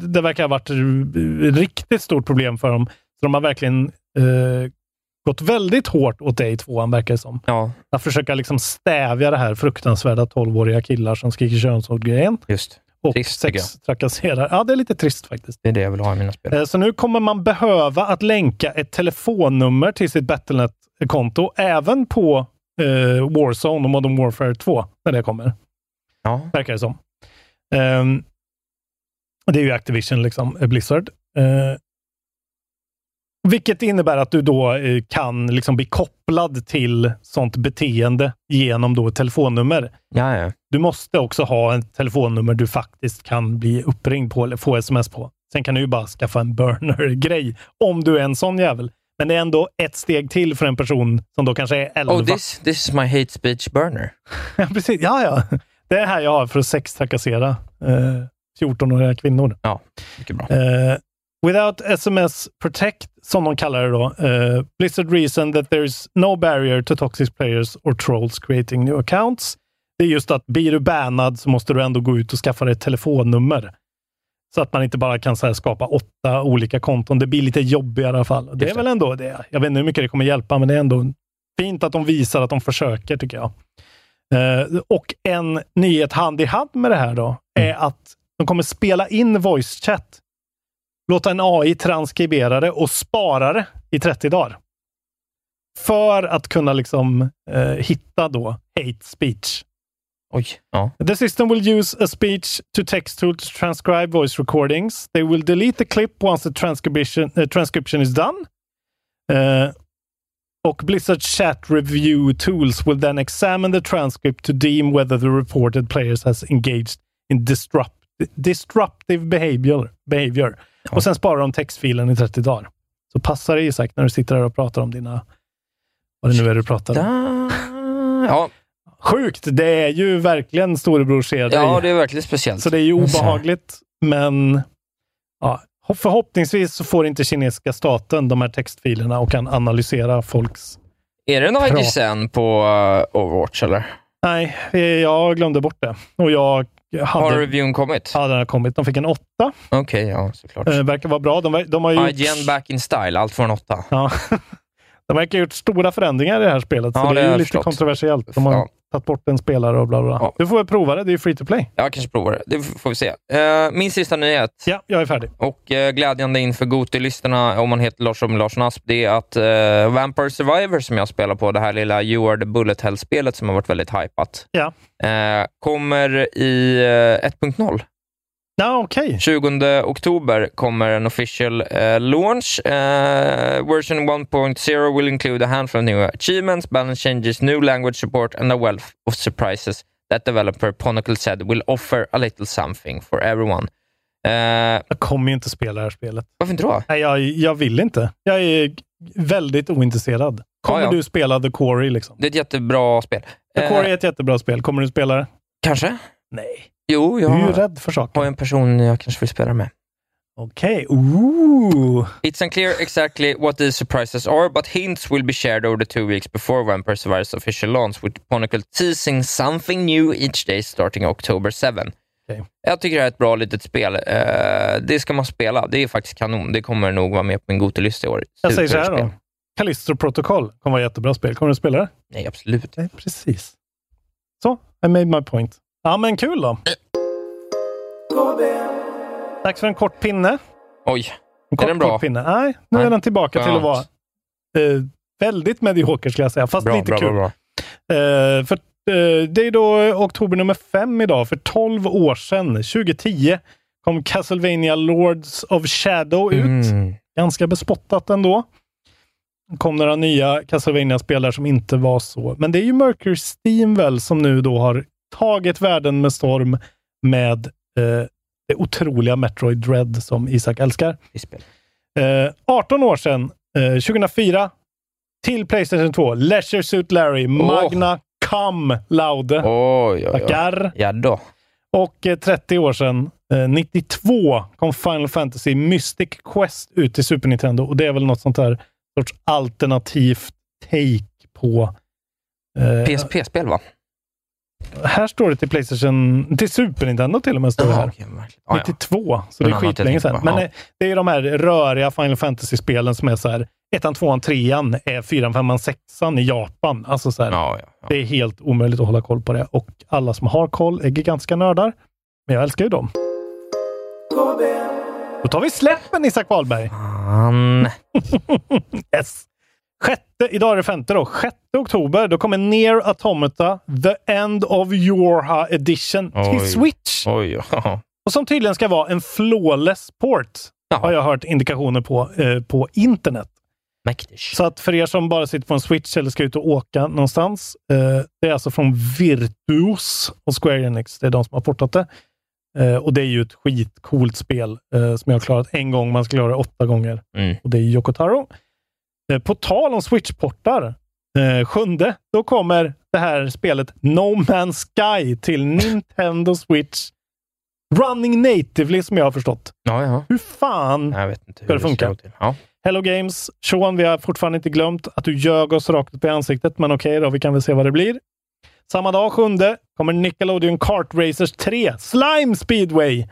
det verkar ha varit ett riktigt stort problem för dem. Så de har verkligen eh, gått väldigt hårt åt det i tvåan, verkar det som. Ja, Att försöka liksom stävja det här fruktansvärda 12-åriga killar som skriker könsord-grejen. just. Och Trist, tycker sex trakasserar. Ja, det är lite trist faktiskt. Det är det jag vill ha i mina spel. Eh, Så nu kommer man behöva att länka ett telefonnummer till sitt Battlenet-konto även på eh, Warzone och Modern Warfare 2 när det kommer, Ja, verkar det som. Ehm, det är ju Activision, liksom, eh, Blizzard. Eh, vilket innebär att du då eh, kan liksom bli kopplad till sånt beteende genom då telefonnummer. ja, ja. Du måste också ha ett telefonnummer du faktiskt kan bli uppringd på eller få sms på. Sen kan du ju bara skaffa en burner-grej om du är en sån jävel. Men det är ändå ett steg till för en person som då kanske är 11. Oh, this, this is my hate speech burner. Ja, precis. Ja, ja. Det är här jag har för att sextrakassera eh, 14-åriga kvinnor. Ja, mycket bra. Eh, without SMS Protect, som de kallar det då, eh, Blizzard reason that there is no barrier to toxic players or trolls creating new accounts. Det är just att blir du bannad så måste du ändå gå ut och skaffa dig ett telefonnummer. Så att man inte bara kan här, skapa åtta olika konton. Det blir lite jobbigt i alla fall. Det är väl ändå det. Jag vet inte hur mycket det kommer hjälpa, men det är ändå fint att de visar att de försöker, tycker jag. Eh, och en nyhet hand i hand med det här då, är att de kommer spela in voice chat. Låta en AI transkribera det och spara det i 30 dagar. För att kunna liksom eh, hitta då hate speech. Oj. Ja. The system will use a speech to text tool to transcribe voice recordings. They will delete the clip once the transcription, uh, transcription is done. Uh, och Blizzard chat review tools will then examine the transcript to deem whether the reported players has engaged in disrupt, disruptive behavior. behavior. Och sen sparar de textfilen i 30 dagar. Så passa dig Isak när du sitter där och pratar om dina... Vad det nu är du pratar om. Ja, Sjukt! Det är ju verkligen storebror ser dig. ja, det är verkligen speciellt. Så det är ju obehagligt, men ja, förhoppningsvis så får inte kinesiska staten de här textfilerna och kan analysera folks... Är det en Bra. IGSN på uh, Overwatch, eller? Nej, eh, jag glömde bort det. Och jag Har hade... reviewn kommit? Ja, den har kommit. De fick en åtta. Okej, ja, såklart. Eh, verkar vara bra. De, de har ju IGN back in style, allt från åtta. Ja. De verkar ha gjort stora förändringar i det här spelet, Ja, så det det har är lite förstått. kontroversiellt. De har Ja. Tagit bort en spelare och bla bla. Ja. Du får väl prova det, det är ju free to play. Jag kanske provar det. Det får vi se. Eh, min sista nyhet, Ja, jag är färdig. och uh, glädjande inför Goti-listorna, om man heter Lars Larsson Asp, det är att uh, Vampire Survivor som jag spelar på, det här lilla You are the bullet hell-spelet som har varit väldigt hypat, Ja. kommer i eh, 1.0. Ja, okej. 20 oktober kommer en official eh, launch. Eh, version 1.0 will include a handful of new achievements, balance changes, new language support and a wealth of surprises that developer Ponacle said will offer a little something for everyone. Eh, Jag kommer ju inte spela det här spelet. varför inte då? Nej, jag, jag vill inte. Jag är väldigt ointresserad. Kommer Ja, ja. du spela The Quarry? Liksom? Det är ett jättebra spel. The Quarry är ett jättebra spel. Kommer du spela det? kanske? Nej. Jo, Du är ju jag rädd för har saker. en person jag kanske vill spela med. Okej. Ooh. It's unclear exactly what these surprises are, but hints will be shared over the two weeks before Vampire Survivors official launch, with Ponacle teasing something new each day starting October 7. Okej. Jag tycker det här är ett bra litet spel. Eh, det ska man spela. Det är faktiskt kanon. Det kommer nog vara med på min Gotelista i år. Jag säger så här då. Callisto Protocol kommer vara ett jättebra spel. Kommer du spela det? Nej, absolut. Nej, precis. Så, I made my point. Ja, men kul då. Dags för en kort pinne. Oj, En kort, den bra? kort pinne. Nej, nu Nej. är den tillbaka till att vara Skönt. eh, väldigt medioker skulle jag säga, fast bra, lite bra, kul. bra, bra. Eh, för, eh, det är då oktober nummer fem idag. För 12 år sedan, 2010, kom Castlevania Lords of Shadow ut. Mm. Ganska bespottat ändå. kom några nya Castlevania-spelare som inte var så. Men det är ju Mercury Steam väl som nu då har tagit världen med storm med eh, det otroliga Metroid Dread som Isak älskar. Eh, 18 år sedan, eh, 2004, till Playstation 2. Leisure Suit Larry, Magna Cum Laude. Oj, oj, oj. Ja då. Och eh, 30 år sedan, eh, 92, kom Final Fantasy Mystic Quest ut till Super Nintendo. Och det är väl något sånt där sorts alternativt take på... Eh, PSP-spel va? Här står det till Playstation, till Super Nintendo till och med. Står det här. okej, verkligen. Ja, ja. 92, så det är skitlänge sedan. Men eh, det är ju de här röriga Final Fantasy-spelen som är så här, ettan, tvåan, trean är fyran, femman, sexan i Japan. Alltså så här, ja, ja. det är helt omöjligt att hålla koll på det. Och alla som har koll är gigantiska nördar. Men jag älskar ju dem. Då tar vi släppen Isak Wahlberg. Fan. Yes. Sjätte, idag är det femte då. Sjätte oktober, då kommer Near Automata The End of Yorha Edition Oj. till Switch. Oj, ja. Och som tydligen ska vara en flawless port. Jaha. Har jag hört indikationer på, eh, på internet. Mäktigt. Så att för er som bara sitter på en Switch eller ska ut och åka någonstans. Eh, det är alltså från Virtuos och Square Enix. Det är de som har portat det. Eh, och det är ju ett skitcoolt spel eh, som jag har klarat en gång. Man ska klara det åtta gånger. Mm. Och det är Yoko Taro. På tal om Switch-portar. Eh, sjunde, då kommer det här spelet No Man's Sky till Nintendo Switch. Running natively som jag har förstått. Ja, ja. Hur fan Jag vet inte hur ska det funka? till. Ja. Hello Games. Sean, vi har fortfarande inte glömt att du ljög oss rakt upp i ansiktet, men okej då, vi kan väl se vad det blir. Samma dag, sjunde, kommer Nickelodeon Kart Racers 3 Slime Speedway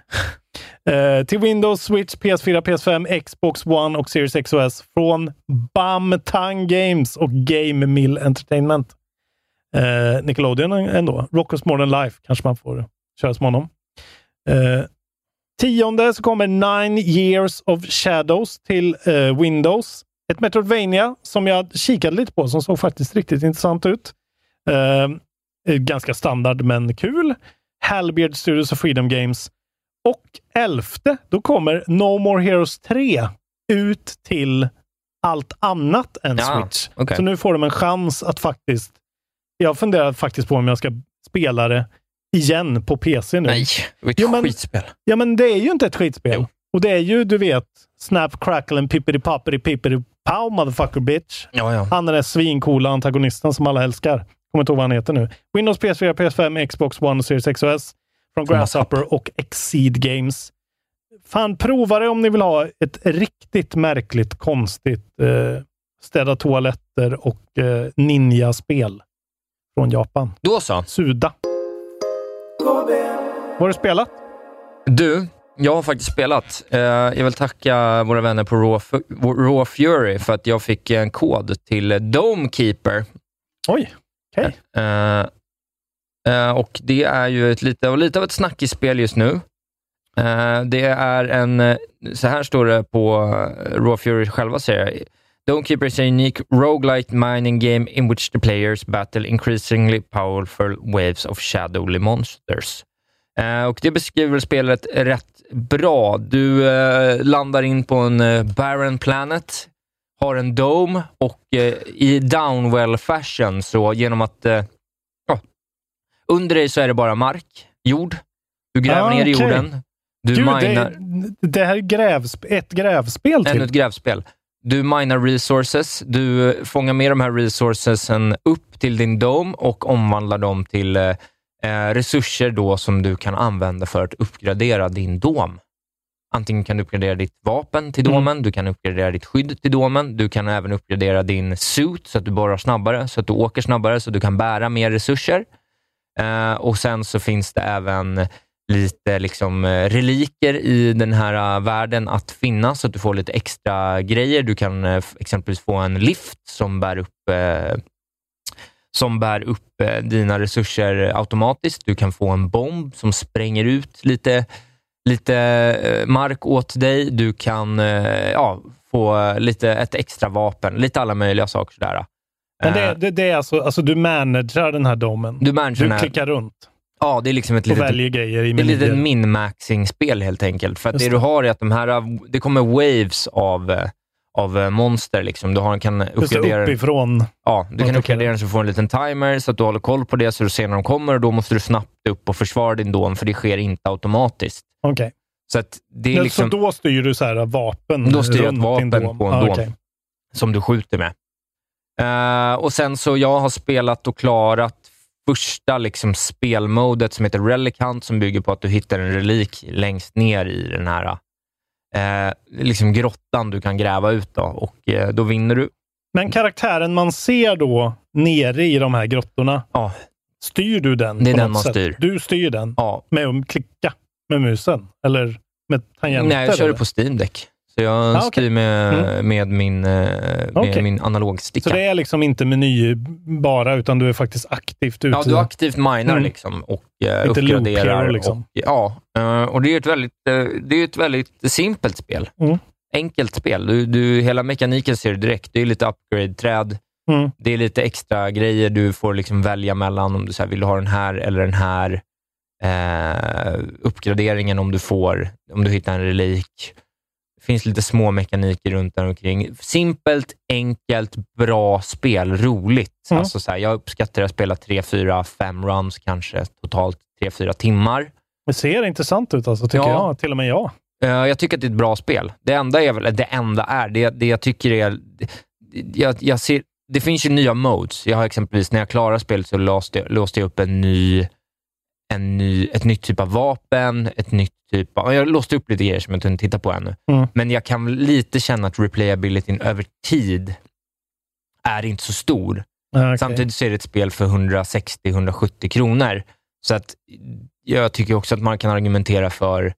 eh, till Windows, Switch, PS4, PS5, Xbox One och Series XOS. från Bamtang Games och Game Mill Entertainment. Eh, Nickelodeon ändå. Rockos Modern Life kanske man får köra som honom. Eh, Tionde så kommer Nine Years of Shadows till eh, Windows. Ett Metroidvania som jag kikade lite på som såg faktiskt riktigt intressant ut. Eh, eh ganska standard men kul. Halbeard Studios och Freedom Games. Och elfte, då kommer No More Heroes 3 ut till allt annat än Ja, Switch. okej. Så nu får de en chans att faktiskt... Jag funderar faktiskt på om jag ska spela det igen på PC nu. Nej, vilket Jo, men- skitspel. Ja, men det är ju inte ett skitspel. Jo. Och det är ju, du vet, Snap, Crackle and Pippity Poppity Pippity Pow motherfucker bitch. Ja, ja. Han är den svincoola antagonisten som alla älskar. Kommer inte ihåg vad han heter nu. Windows, PS4, PS5, Xbox One Series X och S. Från Grasshopper och Exceed Games. Fan, prova det om ni vill ha ett riktigt märkligt, konstigt eh, städa toaletter och eh, ninja-spel från Japan. Då så. Suda. Vad har du spelat? Du, jag har faktiskt spelat. Eh, jag vill tacka våra vänner på Raw, Raw Fury för att jag fick en kod till Dome Keeper. Oj, okej. Eh, eh, och det är ju ett lite, lite av ett snackisspel just nu. Eh, det är en, eh, så här står det på eh, Raw Fury själva säger Domekeeper is a unique roguelite mining game in which the players battle increasingly powerful waves of shadowly monsters. Eh, och Det beskriver spelet rätt bra. Du eh, landar in på en eh, barren planet, har en dome och eh, i downwell fashion, så genom att eh, under dig så är det bara mark, jord. Du gräver Ah, ner i jorden. Du Gud, minar... det, det här är grävsp ett grävspel typ. Ännu till. ett grävspel. Du minar resources, du fångar med de här resourcesen upp till din dome och omvandlar dem till eh, eh, resurser då som du kan använda för att uppgradera din dom. Antingen kan du uppgradera ditt vapen till Mm. domen, du kan uppgradera ditt skydd till domen, du kan även uppgradera din suit så att du borrar snabbare, så att du åker snabbare, så att du kan bära mer resurser. Eh, och Sen så finns det även lite liksom, eh, reliker i den här eh, världen att finna, så att du får lite extra grejer. Du kan eh, exempelvis få en lift som bär upp eh, som bär upp eh, dina resurser automatiskt. Du kan få en bomb som spränger ut lite, lite mark åt dig. Du kan eh, ja, få lite, ett extra vapen, lite alla möjliga saker. Sådär. Men det, Eh, det, det är alltså, alltså du managerar den här domen. du manager Du klickar runt Ja, det är liksom ett litet väljer grejer i Det är lite menyer. min-maxing-spel helt enkelt. För att Just det det. du har är att de här, det kommer waves av, eh, av eh, monster. Liksom. Du har, kan Just uppgradera, uppifrån. ja, du kan uppgradera den så du får en liten timer så att du håller koll på det så du ser när de kommer och då måste du snabbt upp och försvara din dom för det sker inte automatiskt. Okej. Så det är Men liksom Så då styr du så här vapen Då styr jag ett vapen på en Ah, dom. okej. som du skjuter med. Eh, och sen så jag har spelat och klarat första liksom spelmodet som heter Relic Hunt som bygger på att du hittar en relik längst ner i den här eh, liksom grottan du kan gräva ut. Då, och eh, Då vinner du. Men karaktären man ser då nere i de här grottorna, Ja, styr du den? Det är den man sätt? styr. Du styr den ja. med att klicka med musen? Eller med tangenter? Nej, jag kör eller? det på Steam Deck. Så jag Ah, okej. styr med, med min, eh, med Okej. min analogsticka. Så det är liksom inte meny bara, utan du är faktiskt aktivt ute? Ja, du aktivt minar Mm. liksom och eh, Lite loop uppgraderar. liksom. och, ja, eh, och det är ett väldigt, eh, det är ett väldigt simpelt spel. Mm. Enkelt spel. Du, du, hela mekaniken ser du direkt. Det är lite upgrade-träd. Mm. Det är lite extra grejer du får liksom välja mellan. Om du så här, vill ha den här eller den här eh, uppgraderingen om du får, om du hittar en relik. Det finns lite små mekaniker runt omkring. Simpelt, enkelt, bra spel. Roligt. Mm. Alltså så här, jag uppskattar att spela tre, fyra, fem runs kanske totalt tre, fyra timmar. Det ser intressant ut alltså, tycker Ja. jag. Till och med jag. Eh, jag tycker att det är ett bra spel. Det enda är väl, det enda är, det, det jag tycker är, jag, jag ser, det finns ju nya modes. Jag har exempelvis, när jag klarar spelet så låste, jag- låste jag upp en ny, en ny, ett nytt typ av vapen, ett nytt typ. Jag låste upp lite grejer som jag inte hunnit titta på ännu. Mm. Men jag kan lite känna att replayabilityn över tid är inte så stor. Ja, okej. Samtidigt så är det ett spel för 160-170 kronor. Så att jag tycker också att man kan argumentera för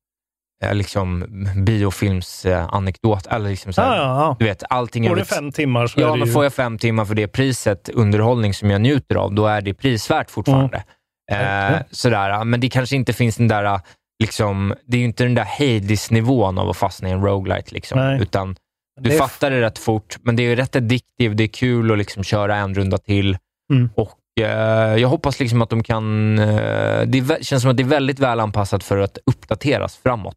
eh, liksom biofilms anekdot. Eller liksom så här, Ja, ja, ja. Du vet, allting Får du fem timmar så Ja, men ju... får jag fem timmar för det priset, underhållning som jag njuter av, då är det prisvärt fortfarande. Eh, Verkligen. sådär, men det kanske inte finns den där, liksom, det är ju inte den där Hades-nivån av att fastna i en roguelite. Liksom, Nej. utan du Det fattar det rätt fort, men det är rätt addictive, det är kul att liksom köra en runda till. Mm. Och eh, Jag hoppas liksom att de kan... Eh, det känns som att det är väldigt väl anpassat för att uppdateras framåt.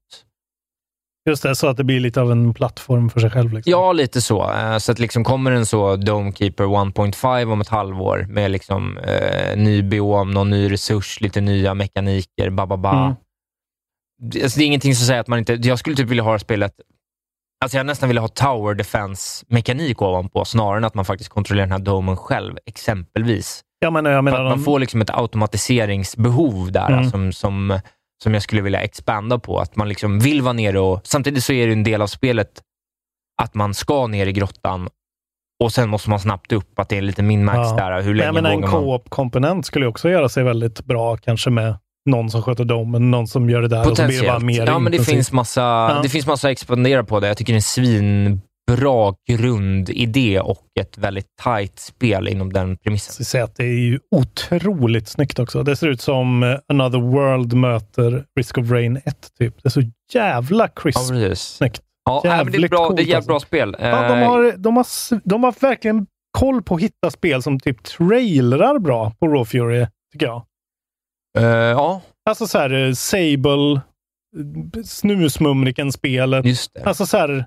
Just det, så att det blir lite av en plattform för sig själv. Liksom. Ja, lite så. Eh, Så att liksom kommer en så Domekeeper 1.5 om ett halvår med liksom, eh, ny biom, någon ny resurs, lite nya mekaniker, ba, ba, ba. Mm. Det, alltså, det är ingenting som säger att man inte... Jag skulle typ vilja ha spelet... Alltså jag nästan vilja ha tower defense-mekanik ovanpå, snarare än att man faktiskt kontrollerar den här domen själv, exempelvis. Ja, men jag För menar, man får liksom ett automatiseringsbehov där Mm. som, som, som jag skulle vilja expanda på. Att man liksom vill vara nere och... Samtidigt så är det en del av spelet att man ska ner i grottan och sen måste man snabbt upp, att det är lite min-max Ja. där. Hur Men länge jag menar, en co-op-komponent skulle också göra sig väldigt bra, kanske med någon som sköter domen, någon som gör det där och så blir det bara Potentiellt. mer Ja, men det finns, massa, det finns massa att expandera på det. Jag tycker det är en svinbra grundidé och ett väldigt tight spel inom den premissen. Så säga att det är ju otroligt snyggt också. Det ser ut som eh, Another World möter Risk of Rain 1, typ. Det är så jävla crisp Ja, snyggt. Ja, det är, bra, coolt det är ett jävligt alltså. bra spel. Ja, de, Eh, har, de, har, de har verkligen koll på att hitta spel som typ trailrar bra på Raw Fury, tycker jag. Eh, ja, Alltså så här, eh, Sable, Snusmumriken-spelet. det. Alltså så här, eh,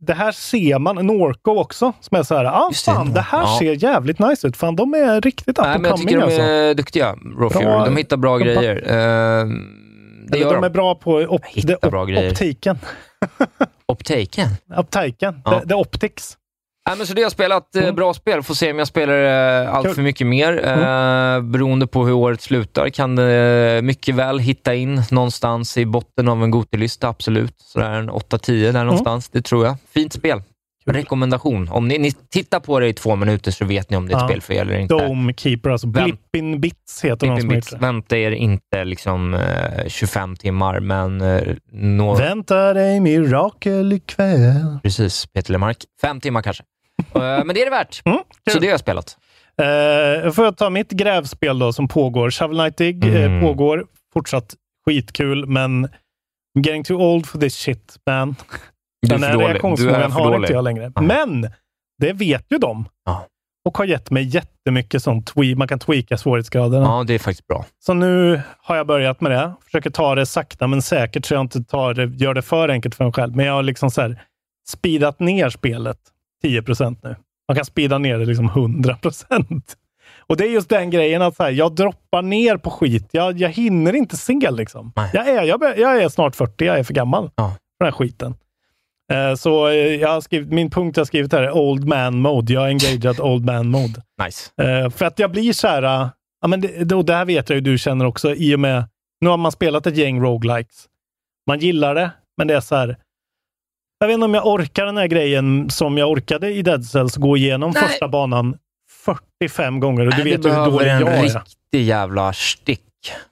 det här ser man, Norco också, som är så här, ah, Just det, fan, det här ja. ser jävligt nice ut. Fan, de är riktigt up Nej, men jag tycker de alltså. är duktiga, Raw Bra. Fury. De hittar bra De- grejer. Eh, det gör de de. är bra på op Hittar det, bra optiken. Optaken. Optiken. Ja. The, the Optics. Nej, men så det har spelat. eh, Mm. Bra spel. Får se om jag spelar eh, allt Kul. för mycket mer. Eh, beroende på hur året slutar kan det mycket väl hitta in någonstans i botten av en Gotelista, absolut. Sådär en 8-10 där någonstans. Det tror jag. Fint spel. Rekommendation. Om ni, ni tittar på det i två minuter så vet ni om det är ett Ja. spel för er eller inte. Dome Keeper, alltså Vem- Blippin Bits heter Pippin som har gjort det. Vänta er inte liksom, eh, 25 timmar, men eh, nå... Vänta dig mirakel ikväll. Precis, Peter Lemark. Fem timmar kanske. Eh, men det är det värt. Mm, Så det har jag spelat. Eh, får jag ta mitt grävspel då som pågår. Shovel Knight Dig Mm. eh, pågår. Fortsatt skitkul, men I'm getting too old for this shit, man. Den här reaktionsförmågan för har inte jag längre. Nej. Men det vet ju de. Ja. Och har gett mig jättemycket sånt. Man kan tweaka svårighetsgraderna. Ja, det är faktiskt bra. Så nu har jag börjat med det. Försöker ta det sakta men säkert så jag inte tar det, gör det för enkelt för mig själv. Men jag har liksom så här speedat ner spelet 10% nu. Man kan speeda ner det liksom 100% Och det är just den grejen att så här, jag droppar ner på skit. Jag, jag hinner inte se liksom. Nej. Jag är, jag, jag är snart 40, jag är för gammal Ja. för den här skiten. Eh, Så eh, jag har skrivit, min punkt jag har skrivit här är Old Man Mode. Jag har engageat Old Man Mode. Nice. Eh, för att jag blir så här, ja, men det, det, och det här vet jag ju du känner också, i och med, nu har man spelat ett gäng roguelikes. Man gillar det, men det är så här, jag vet inte om jag orkar den här grejen som jag orkade i Dead Cells, gå igenom Nej. första banan 45 gånger. Och du Nej, vet du ju hur behöver dålig en jag är. riktig jävla stick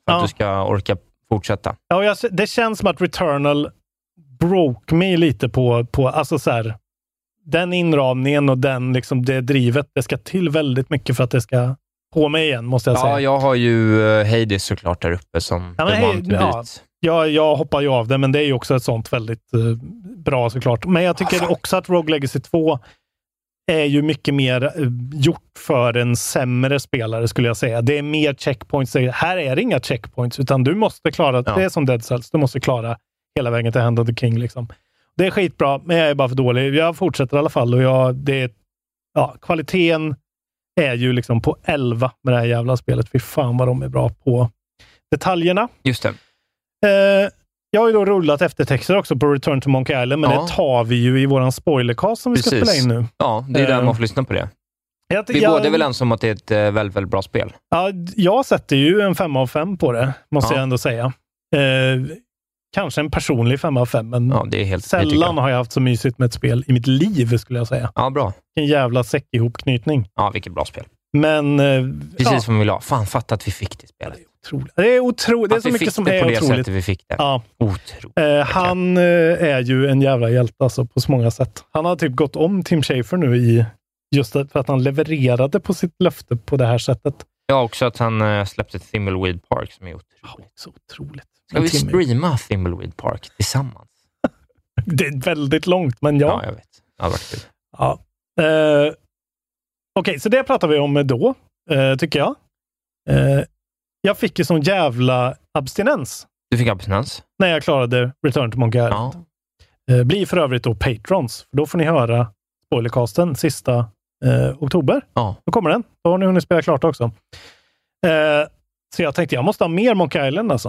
för Ja. att du ska orka fortsätta. Ja, jag, det känns som att Returnal broke me lite på, på alltså så här, den inramningen och den, liksom, det drivet. Det ska till väldigt mycket för att det ska på mig igen, måste jag säga. Ja, jag har ju eh, Hades såklart där uppe som Ja, men to ja. Jag, jag hoppar ju av det, men det är ju också ett sånt väldigt eh, bra såklart. Men jag tycker också att Rogue Legacy 2 är ju mycket mer eh, gjort för en sämre spelare skulle jag säga. Det är mer checkpoints. Här är det inga checkpoints, utan du måste klara, Ja. det är som Dead Cells, du måste klara hela vägen till Hand of the King. Liksom. Det är skitbra, men jag är bara för dålig. Jag fortsätter i alla fall och jag, det är, ja, kvaliteten är ju liksom på 11 med det här jävla spelet. Fy fan vad de är bra på detaljerna. Just det. Eh, Jag har ju då rullat eftertexter också på Return to Monkey Island, men Ja. det tar vi ju i våran spoilercast som vi ska spela in nu. Ja, det är där Eh, man får lyssna på det. Jag, Vi jag, båda är väl ensamma om att det är ett eh, väldigt, väldigt bra spel. ja, jag sätter ju en femma av fem på det, måste Ja. jag ändå säga. Eh, kanske en personlig femma av fem, men Ja, helt sällan jag. har jag haft så mysigt med ett spel i mitt liv, skulle jag säga. Ja, bra. En jävla säck-ihopknytning. Ja, vilket bra spel. Men eh, Precis ja, som vi vill ha. Fan, fatta att vi fick det spelet. otroligt. det är otroligt. Det är att så vi mycket fick som det är på det otroligt. sättet vi fick det. Ja. Otroligt. Eh, han eh, är ju en jävla hjälte alltså, på så många sätt. Han har typ gått om Tim Schafer nu i just det, för att han levererade på sitt löfte på det här sättet. Ja, också att han eh, släppte Thimbleweed Park som är otroligt. Så otroligt. Ska vi streama Thimbleweed Park tillsammans? Det är väldigt långt, men ja. Ja, jag vet. Det varit kul. Ja. Okej, så det pratar vi om då, eh, tycker jag. Eh, jag fick ju sån jävla abstinens Du fick abstinens? när jag klarade Return to Monkey Island. Ja. Eh, blir för övrigt då patrons, för då får ni höra spoilercasten sista eh, oktober. Ja. Då kommer den. Då har ni hunnit spela klart också. Eh, så jag tänkte, jag måste ha mer Monkey Island alltså.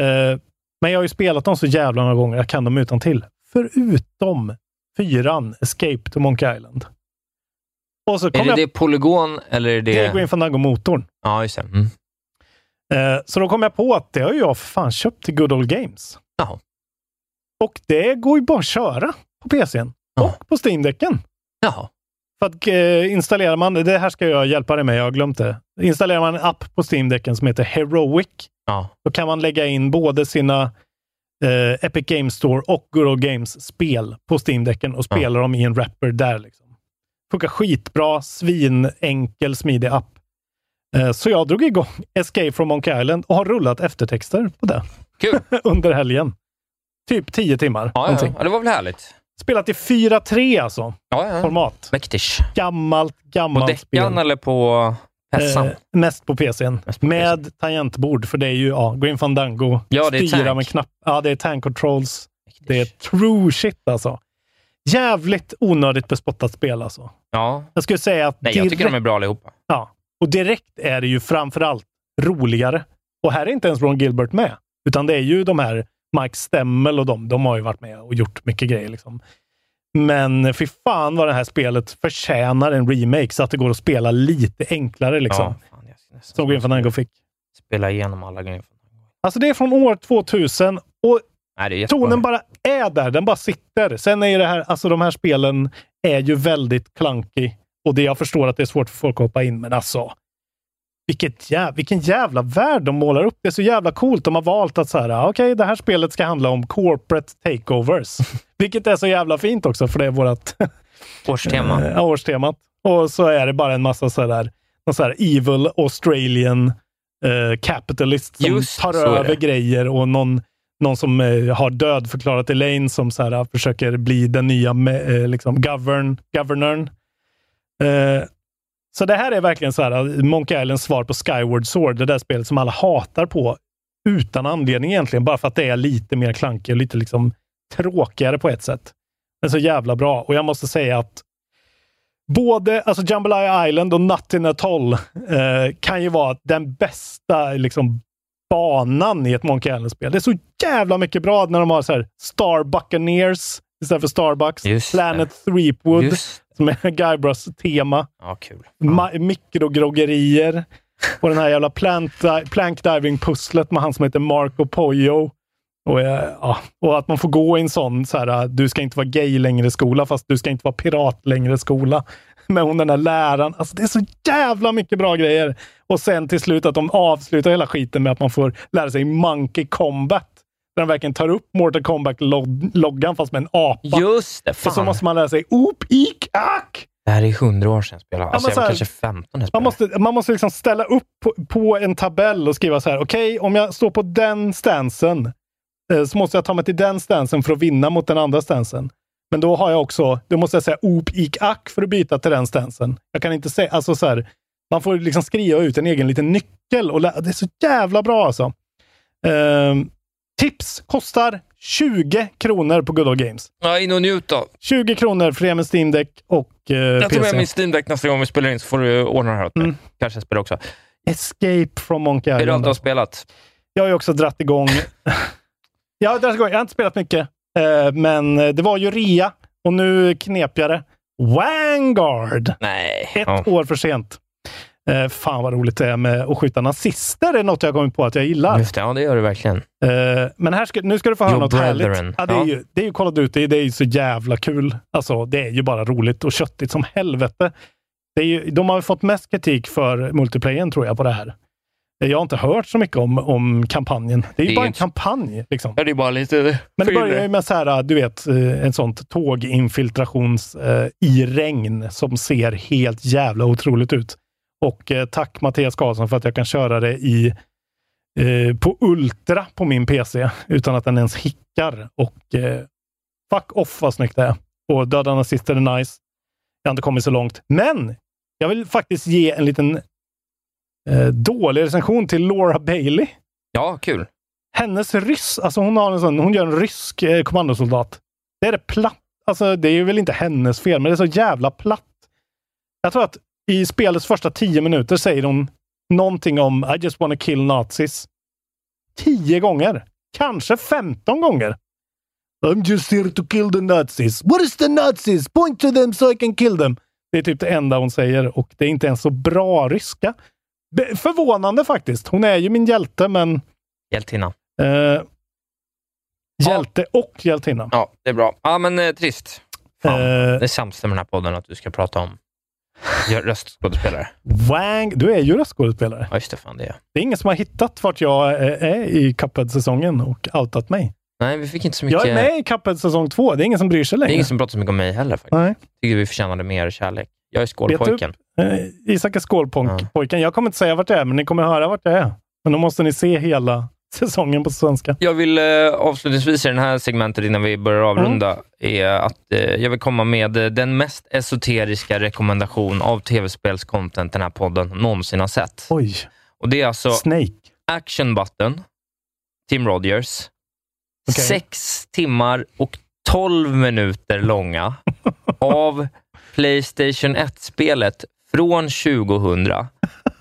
Eh, men jag har ju spelat dem så jävla många gånger, jag kan dem utan till. Förutom fyran, Escape to Monkey Island. Och så Är det jag... det Polygon eller är det... Det är Green Fandango-motorn. Ja, just det. Mm. Eh, så då kom jag på att det har ju jag för fan köpt till Good Old Games. Jaha. Och det går ju bara att köra på PCn Ja. och på Steam-däcken. Jaha. För att eh, installerar man, det här ska jag hjälpa dig med, jag har glömt det. Installerar man en app på Steam-däcken som heter Heroic, Ja. då kan man lägga in både sina eh, Epic Games Store och Good Old Games spel på Steam-däcken och spela dem i en wrapper där. Liksom. Funkar skitbra, svinenkel, smidig app. Eh, så jag drog igång Escape from Monkey Island och har rullat eftertexter på det Kul. under helgen. Typ 10 timmar. Ja, ja, ja, det var väl härligt. Spelat i 4.3 alltså, Ja, ja. format. Mäktigt. Gammalt, På gammalt spel. däckan eller på hässan? Eh, mest på PCn. Mest på med tangentbord, för det är ju ja, Green Fandango. Ja, det är styra tank. med knapp. Ja, det är tank controls. Det är true shit alltså. Jävligt onödigt bespottat spel alltså. Ja. Jag skulle säga att Nej, jag tycker direkt, de är bra allihopa. ja, och direkt är det ju framförallt roligare. Och här är inte ens Ron Gilbert med, utan det är ju de här Mike Stemmel och de. De har ju varit med och gjort mycket grejer. Liksom. Men fy fan vad det här spelet förtjänar en remake så att det går att spela lite enklare. Liksom, Ja, fan, jag Som Green Fandango fick. Spela igenom alla grejer. Alltså det är från år 2000 och Nej, tonen bara är där. Den bara sitter. Sen är det här, alltså de här spelen är ju väldigt clunky och det jag förstår att det är svårt för folk att hoppa in, men alltså. Vilket jävla, vilken jävla värld de målar upp. Det är så jävla coolt. De har valt att så här, ah, okej, det här spelet ska handla om corporate takeovers. Vilket är så jävla fint också, för det är vårt Årstema. eh, årstemat. Och så är det bara en massa så där, någon så här evil Australian eh, capitalist som Just, tar över grejer och någon, någon som eh, har dödförklarat Elaine som så här, eh, försöker bli den nya eh, liksom govern, governorn. Eh, så det här är verkligen så här, eh, Monkey Islands svar på Skyward Sword, det där spelet som alla hatar på utan anledning egentligen, bara för att det är lite mer klankigt och lite liksom tråkigare på ett sätt. Men så jävla bra. Och jag måste säga att både alltså Jambalaya Island och Nuttin Atoll eh, kan ju vara den bästa liksom, banan i ett Monkey Island-spel. Det är så jävla mycket bra när de har så här Star Buccaneers istället för Starbucks. Just Planet Threepwood, Just. som är Guybrush tema. Ja, kul. Ma- mikrogroggerier. Och den här jävla plant, plank diving-pusslet med han som heter Marco Poyo. Och, eh, ja, och att man får gå i en sån, så här, du ska inte vara gay längre skola, fast du ska inte vara pirat längre skola. Med hon den där läraren. Alltså, det är så jävla mycket bra grejer. Och sen till slut att de avslutar hela skiten med att man får lära sig Monkey Combat. Där de verkligen tar upp Mortal Kombat-loggan fast med en apa. Just det. Och så Fan. måste man lära sig Oop, Ik, Ak! Det här är hundra år sedan spelade. Alltså, men jag var kanske 15 när Man måste, man måste liksom ställa upp på, på en tabell och skriva så här. Okej, om jag står på den stansen eh, så måste jag ta mig till den stansen för att vinna mot den andra stansen. Men då har jag också, då måste jag säga op, ik, ak för att byta till den stansen. Jag kan inte säga, alltså så här, man får liksom skriva ut en egen liten nyckel och det är så jävla bra alltså. Ehm, tips kostar 20 kronor på Good Old Games. Ja, in och njut då. 20 kronor för det med Steam Deck och eh, Jag tar med PC. min Steam Deck nästa gång vi spelar in, så får du ordna det här åt mig. Mm. Kanske jag spelar också. Escape from Monkey Är det Island. du har spelat? Jag har ju också dratt igång Ja, där ska jag. jag har inte spelat mycket, men det var ju rea och nu knep jag det. Vanguard! Nej. Ett Ja. år för sent. Eh, fan vad roligt det är med att skjuta nazister. Det är något jag kommit på att jag gillar. Just det, ja det gör du verkligen. Eh, men här ska, nu ska du få höra Your något brethren. härligt. Ja, det, är Ja. ju, det är ju Call of Duty. Det är ju så jävla kul. Alltså, det är ju bara roligt och köttigt som helvete. Det är ju, de har fått mest kritik för multiplayern tror jag på det här. Jag har inte hört så mycket om, om kampanjen. Det är ju Det är bara ju en inte- kampanj. Liksom. Ja, det är bara lite... Men det börjar ju med så här, du vet, eh, en sånt tåginfiltrations eh, i regn som ser helt jävla otroligt ut. Och eh, tack Mattias Karlsson för att jag kan köra det i eh, på Ultra på min PC utan att den ens hickar. Och eh, fuck off vad snyggt det är. Och Döda nazister är nice. Jag har inte kommit så långt. Men jag vill faktiskt ge en liten dålig recension till Laura Bailey Ja, kul. hennes ryss, alltså hon, har en sån, hon gör en rysk eh, kommandosoldat. Det är det platt. Alltså det är väl inte hennes fel, men det är så jävla platt. Jag tror att i spelets första tio minuter säger hon någonting om I just wanna kill nazis. Tio gånger. Kanske femton gånger. I'm just here to kill the nazis. What is the nazis? Point to them so I can kill them. Det är typ det enda hon säger och det är inte ens så bra ryska. Förvånande faktiskt. Hon är ju min hjälte, men Hjältinna. Eh, hjälte och hjältinna. Ja, det är bra. Ja, men eh, trist. Fan. Eh, Det är sämsta med den här podden att du ska prata om röstskådespelare. Wang, du är ju röstskådespelare. Ja, just det. Fan, det är jag. Det är ingen som har hittat vart jag eh, är i Cuphead-säsongen och outat mig. Nej, vi fick inte så mycket... Jag är med i Cuphead säsong två. Det är ingen som bryr sig Det är längre. ingen som pratar så mycket om mig heller. Faktiskt. Nej. Tycker vi förtjänade mer kärlek. Jag är skålpojken. Eh, Isak är skålpojken. Jag kommer inte säga vart jag är, men ni kommer höra vart jag är. Men då måste ni se hela säsongen på svenska. Jag vill eh, avslutningsvis i det här segmentet, innan vi börjar avrunda, är att eh, jag vill komma med eh, den mest esoteriska rekommendation av tv-spelscontent den här podden någonsin har sett. Oj. Och Det är alltså Snake. Action Button, Tim Rogers, Okej. sex timmar och 12 minuter långa av Playstation 1-spelet från 2000,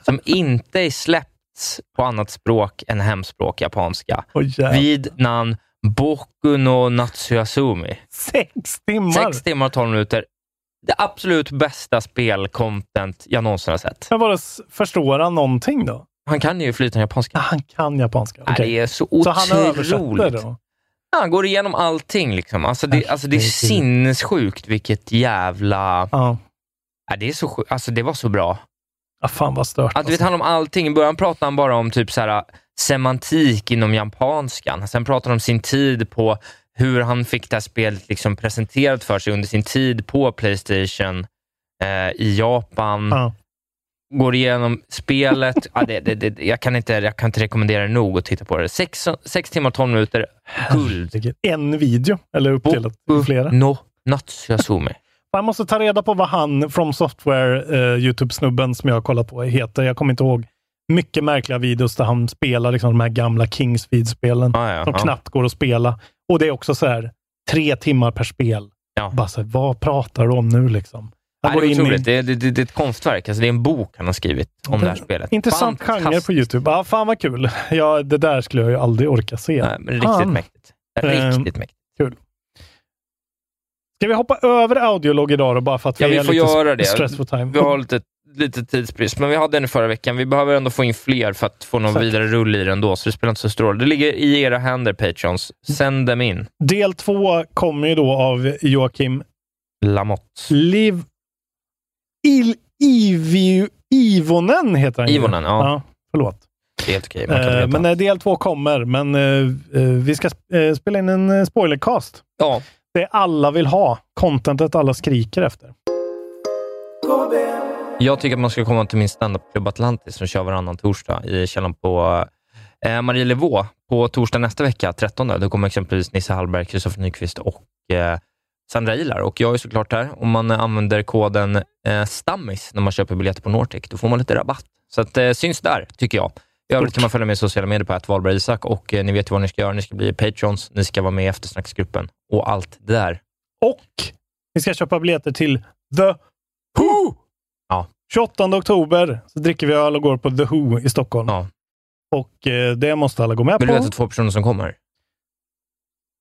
som inte är släppts på annat språk än hemspråk japanska, jävlar. vid namn Boku no Natsuasumi. Sex timmar! Sex timmar och 12 minuter. Det absolut bästa spelcontent jag någonsin har sett. Men bara, förstår han någonting då? Han kan ju flytande japanska. Ah, han kan japanska. Ja, Okej. Det är så Så han översätter otroligt. då? Ja, Han går igenom allting. Liksom. Alltså det, alltså det är sinnessjukt vilket jävla... Ja. Ja, det, är så sjukt. Alltså det var så bra. Ah, fan vad stört. Att, du vet, han om allting. I början pratade han bara om typ så här, semantik inom japanskan. Sen pratade han om sin tid på hur han fick det här spelet liksom presenterat för sig under sin tid på Playstation eh, i Japan. Ja. Går igenom spelet. ja, det, det, det, jag, kan inte, jag kan inte rekommendera det nog att titta på det. Sex, sex timmar och tolv minuter. Guld. En video, eller uppdelat i flera. No Natsuasumi. Jag måste ta reda på vad han, From Software, eh, Youtube-snubben som jag har kollat på, heter. Jag kommer inte ihåg. Mycket märkliga videos där han spelar liksom de här gamla Kingsfield-spelen Ah, ja, som ja. knappt går att spela. Och det är också så här, tre timmar per spel. Ja. Bara så här, vad pratar du om nu liksom? Ja, det, är otroligt. Det, är- det, det, är ett konstverk. Alltså, det är en bok han har skrivit om det här spelet. Intressant genre på. Youtube. Ja, fan vad kul. Ja, det där skulle jag ju aldrig orka se. Nej, riktigt Fan. mäktigt. Ehm, Riktigt mäktigt. Kul. Ska vi hoppa över audiolog idag då, bara för att Ja, vi, vi är får lite göra det. stress for time? Vi har lite, lite tidsbrist, men vi hade den i förra veckan. Vi behöver ändå få in fler för att få någon Säkert. vidare rull i den då, så det spelar inte så stor roll. Det ligger i era händer, Patrons. Sänd dem in. Del två kommer ju då av Joakim Lamotte. Liv... Il... Ivi... Ivonen heter han ju. Ivonen, ja. förlåt. Det är helt okej. Kan Eh, men eh, del två kommer, men eh, vi ska spela in en spoilercast. Ja, Det alla vill ha. Contentet alla skriker efter. Jag tycker att man ska komma till min standupklubb Atlantis som kör varannan torsdag i källaren på eh, Marielevå på torsdag nästa vecka, 13. Då kommer exempelvis Nisse Hallberg, Kristoffer Nyqvist och eh, Sandra Ilar. Och jag är såklart där. Om man använder koden eh, STAMMIS när man köper biljetter på Nortic, då får man lite rabatt. Så att, eh, syns där, tycker jag. I övrigt kan man följa med i sociala medier på att Wahlberg Isak och eh, ni vet ju vad ni ska göra. Ni ska bli patrons, ni ska vara med i eftersnacksgruppen och allt det där. Och vi ska köpa biljetter till The Who! Ja. 28 oktober så dricker vi öl och går på The Who i Stockholm. Ja. Och eh, det måste alla gå med Vill du på. veta två personer som kommer?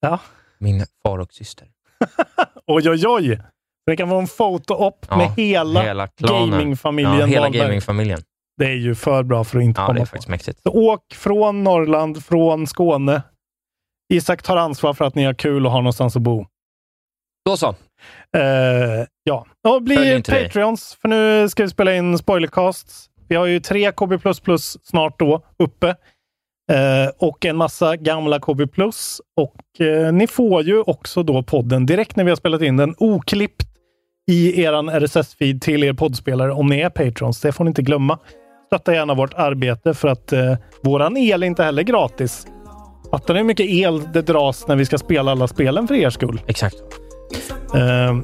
Ja. Min far och syster. Oj, oj, oj. Det kan vara en foto-op Ja, med hela, hela gamingfamiljen Ja, hela gamingfamiljen. Det är ju för bra för att inte Ja, komma det är på. faktiskt mäktigt. Så åk från Norrland, från Skåne. Isak tar ansvar för att ni har kul och har någonstans att bo. Då så. Eh, ja, och bli inte dig. Patreons, för nu ska vi spela in spoilercasts. Vi har ju tre KB++ snart då uppe. Eh, och en massa gamla KB+. Och eh, ni får ju också då podden direkt när vi har spelat in den, oklippt i eran RSS-feed till er poddspelare om ni är Patrons. Det får ni inte glömma. Stötta gärna vårt arbete för att eh, våran el är inte heller gratis. Fattar ni hur mycket el det dras när vi ska spela alla spelen för er skull? Exakt. Eh,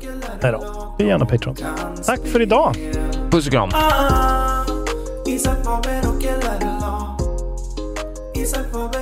nej då. Bli gärna Patreon. Tack för idag! Puss och kram. Isak Faber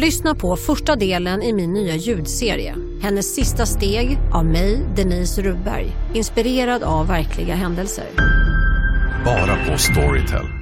Lyssna på första delen i min nya ljudserie. Hennes sista steg av mig, Denise Rubberg. Inspirerad av verkliga händelser. Bara på Storytel.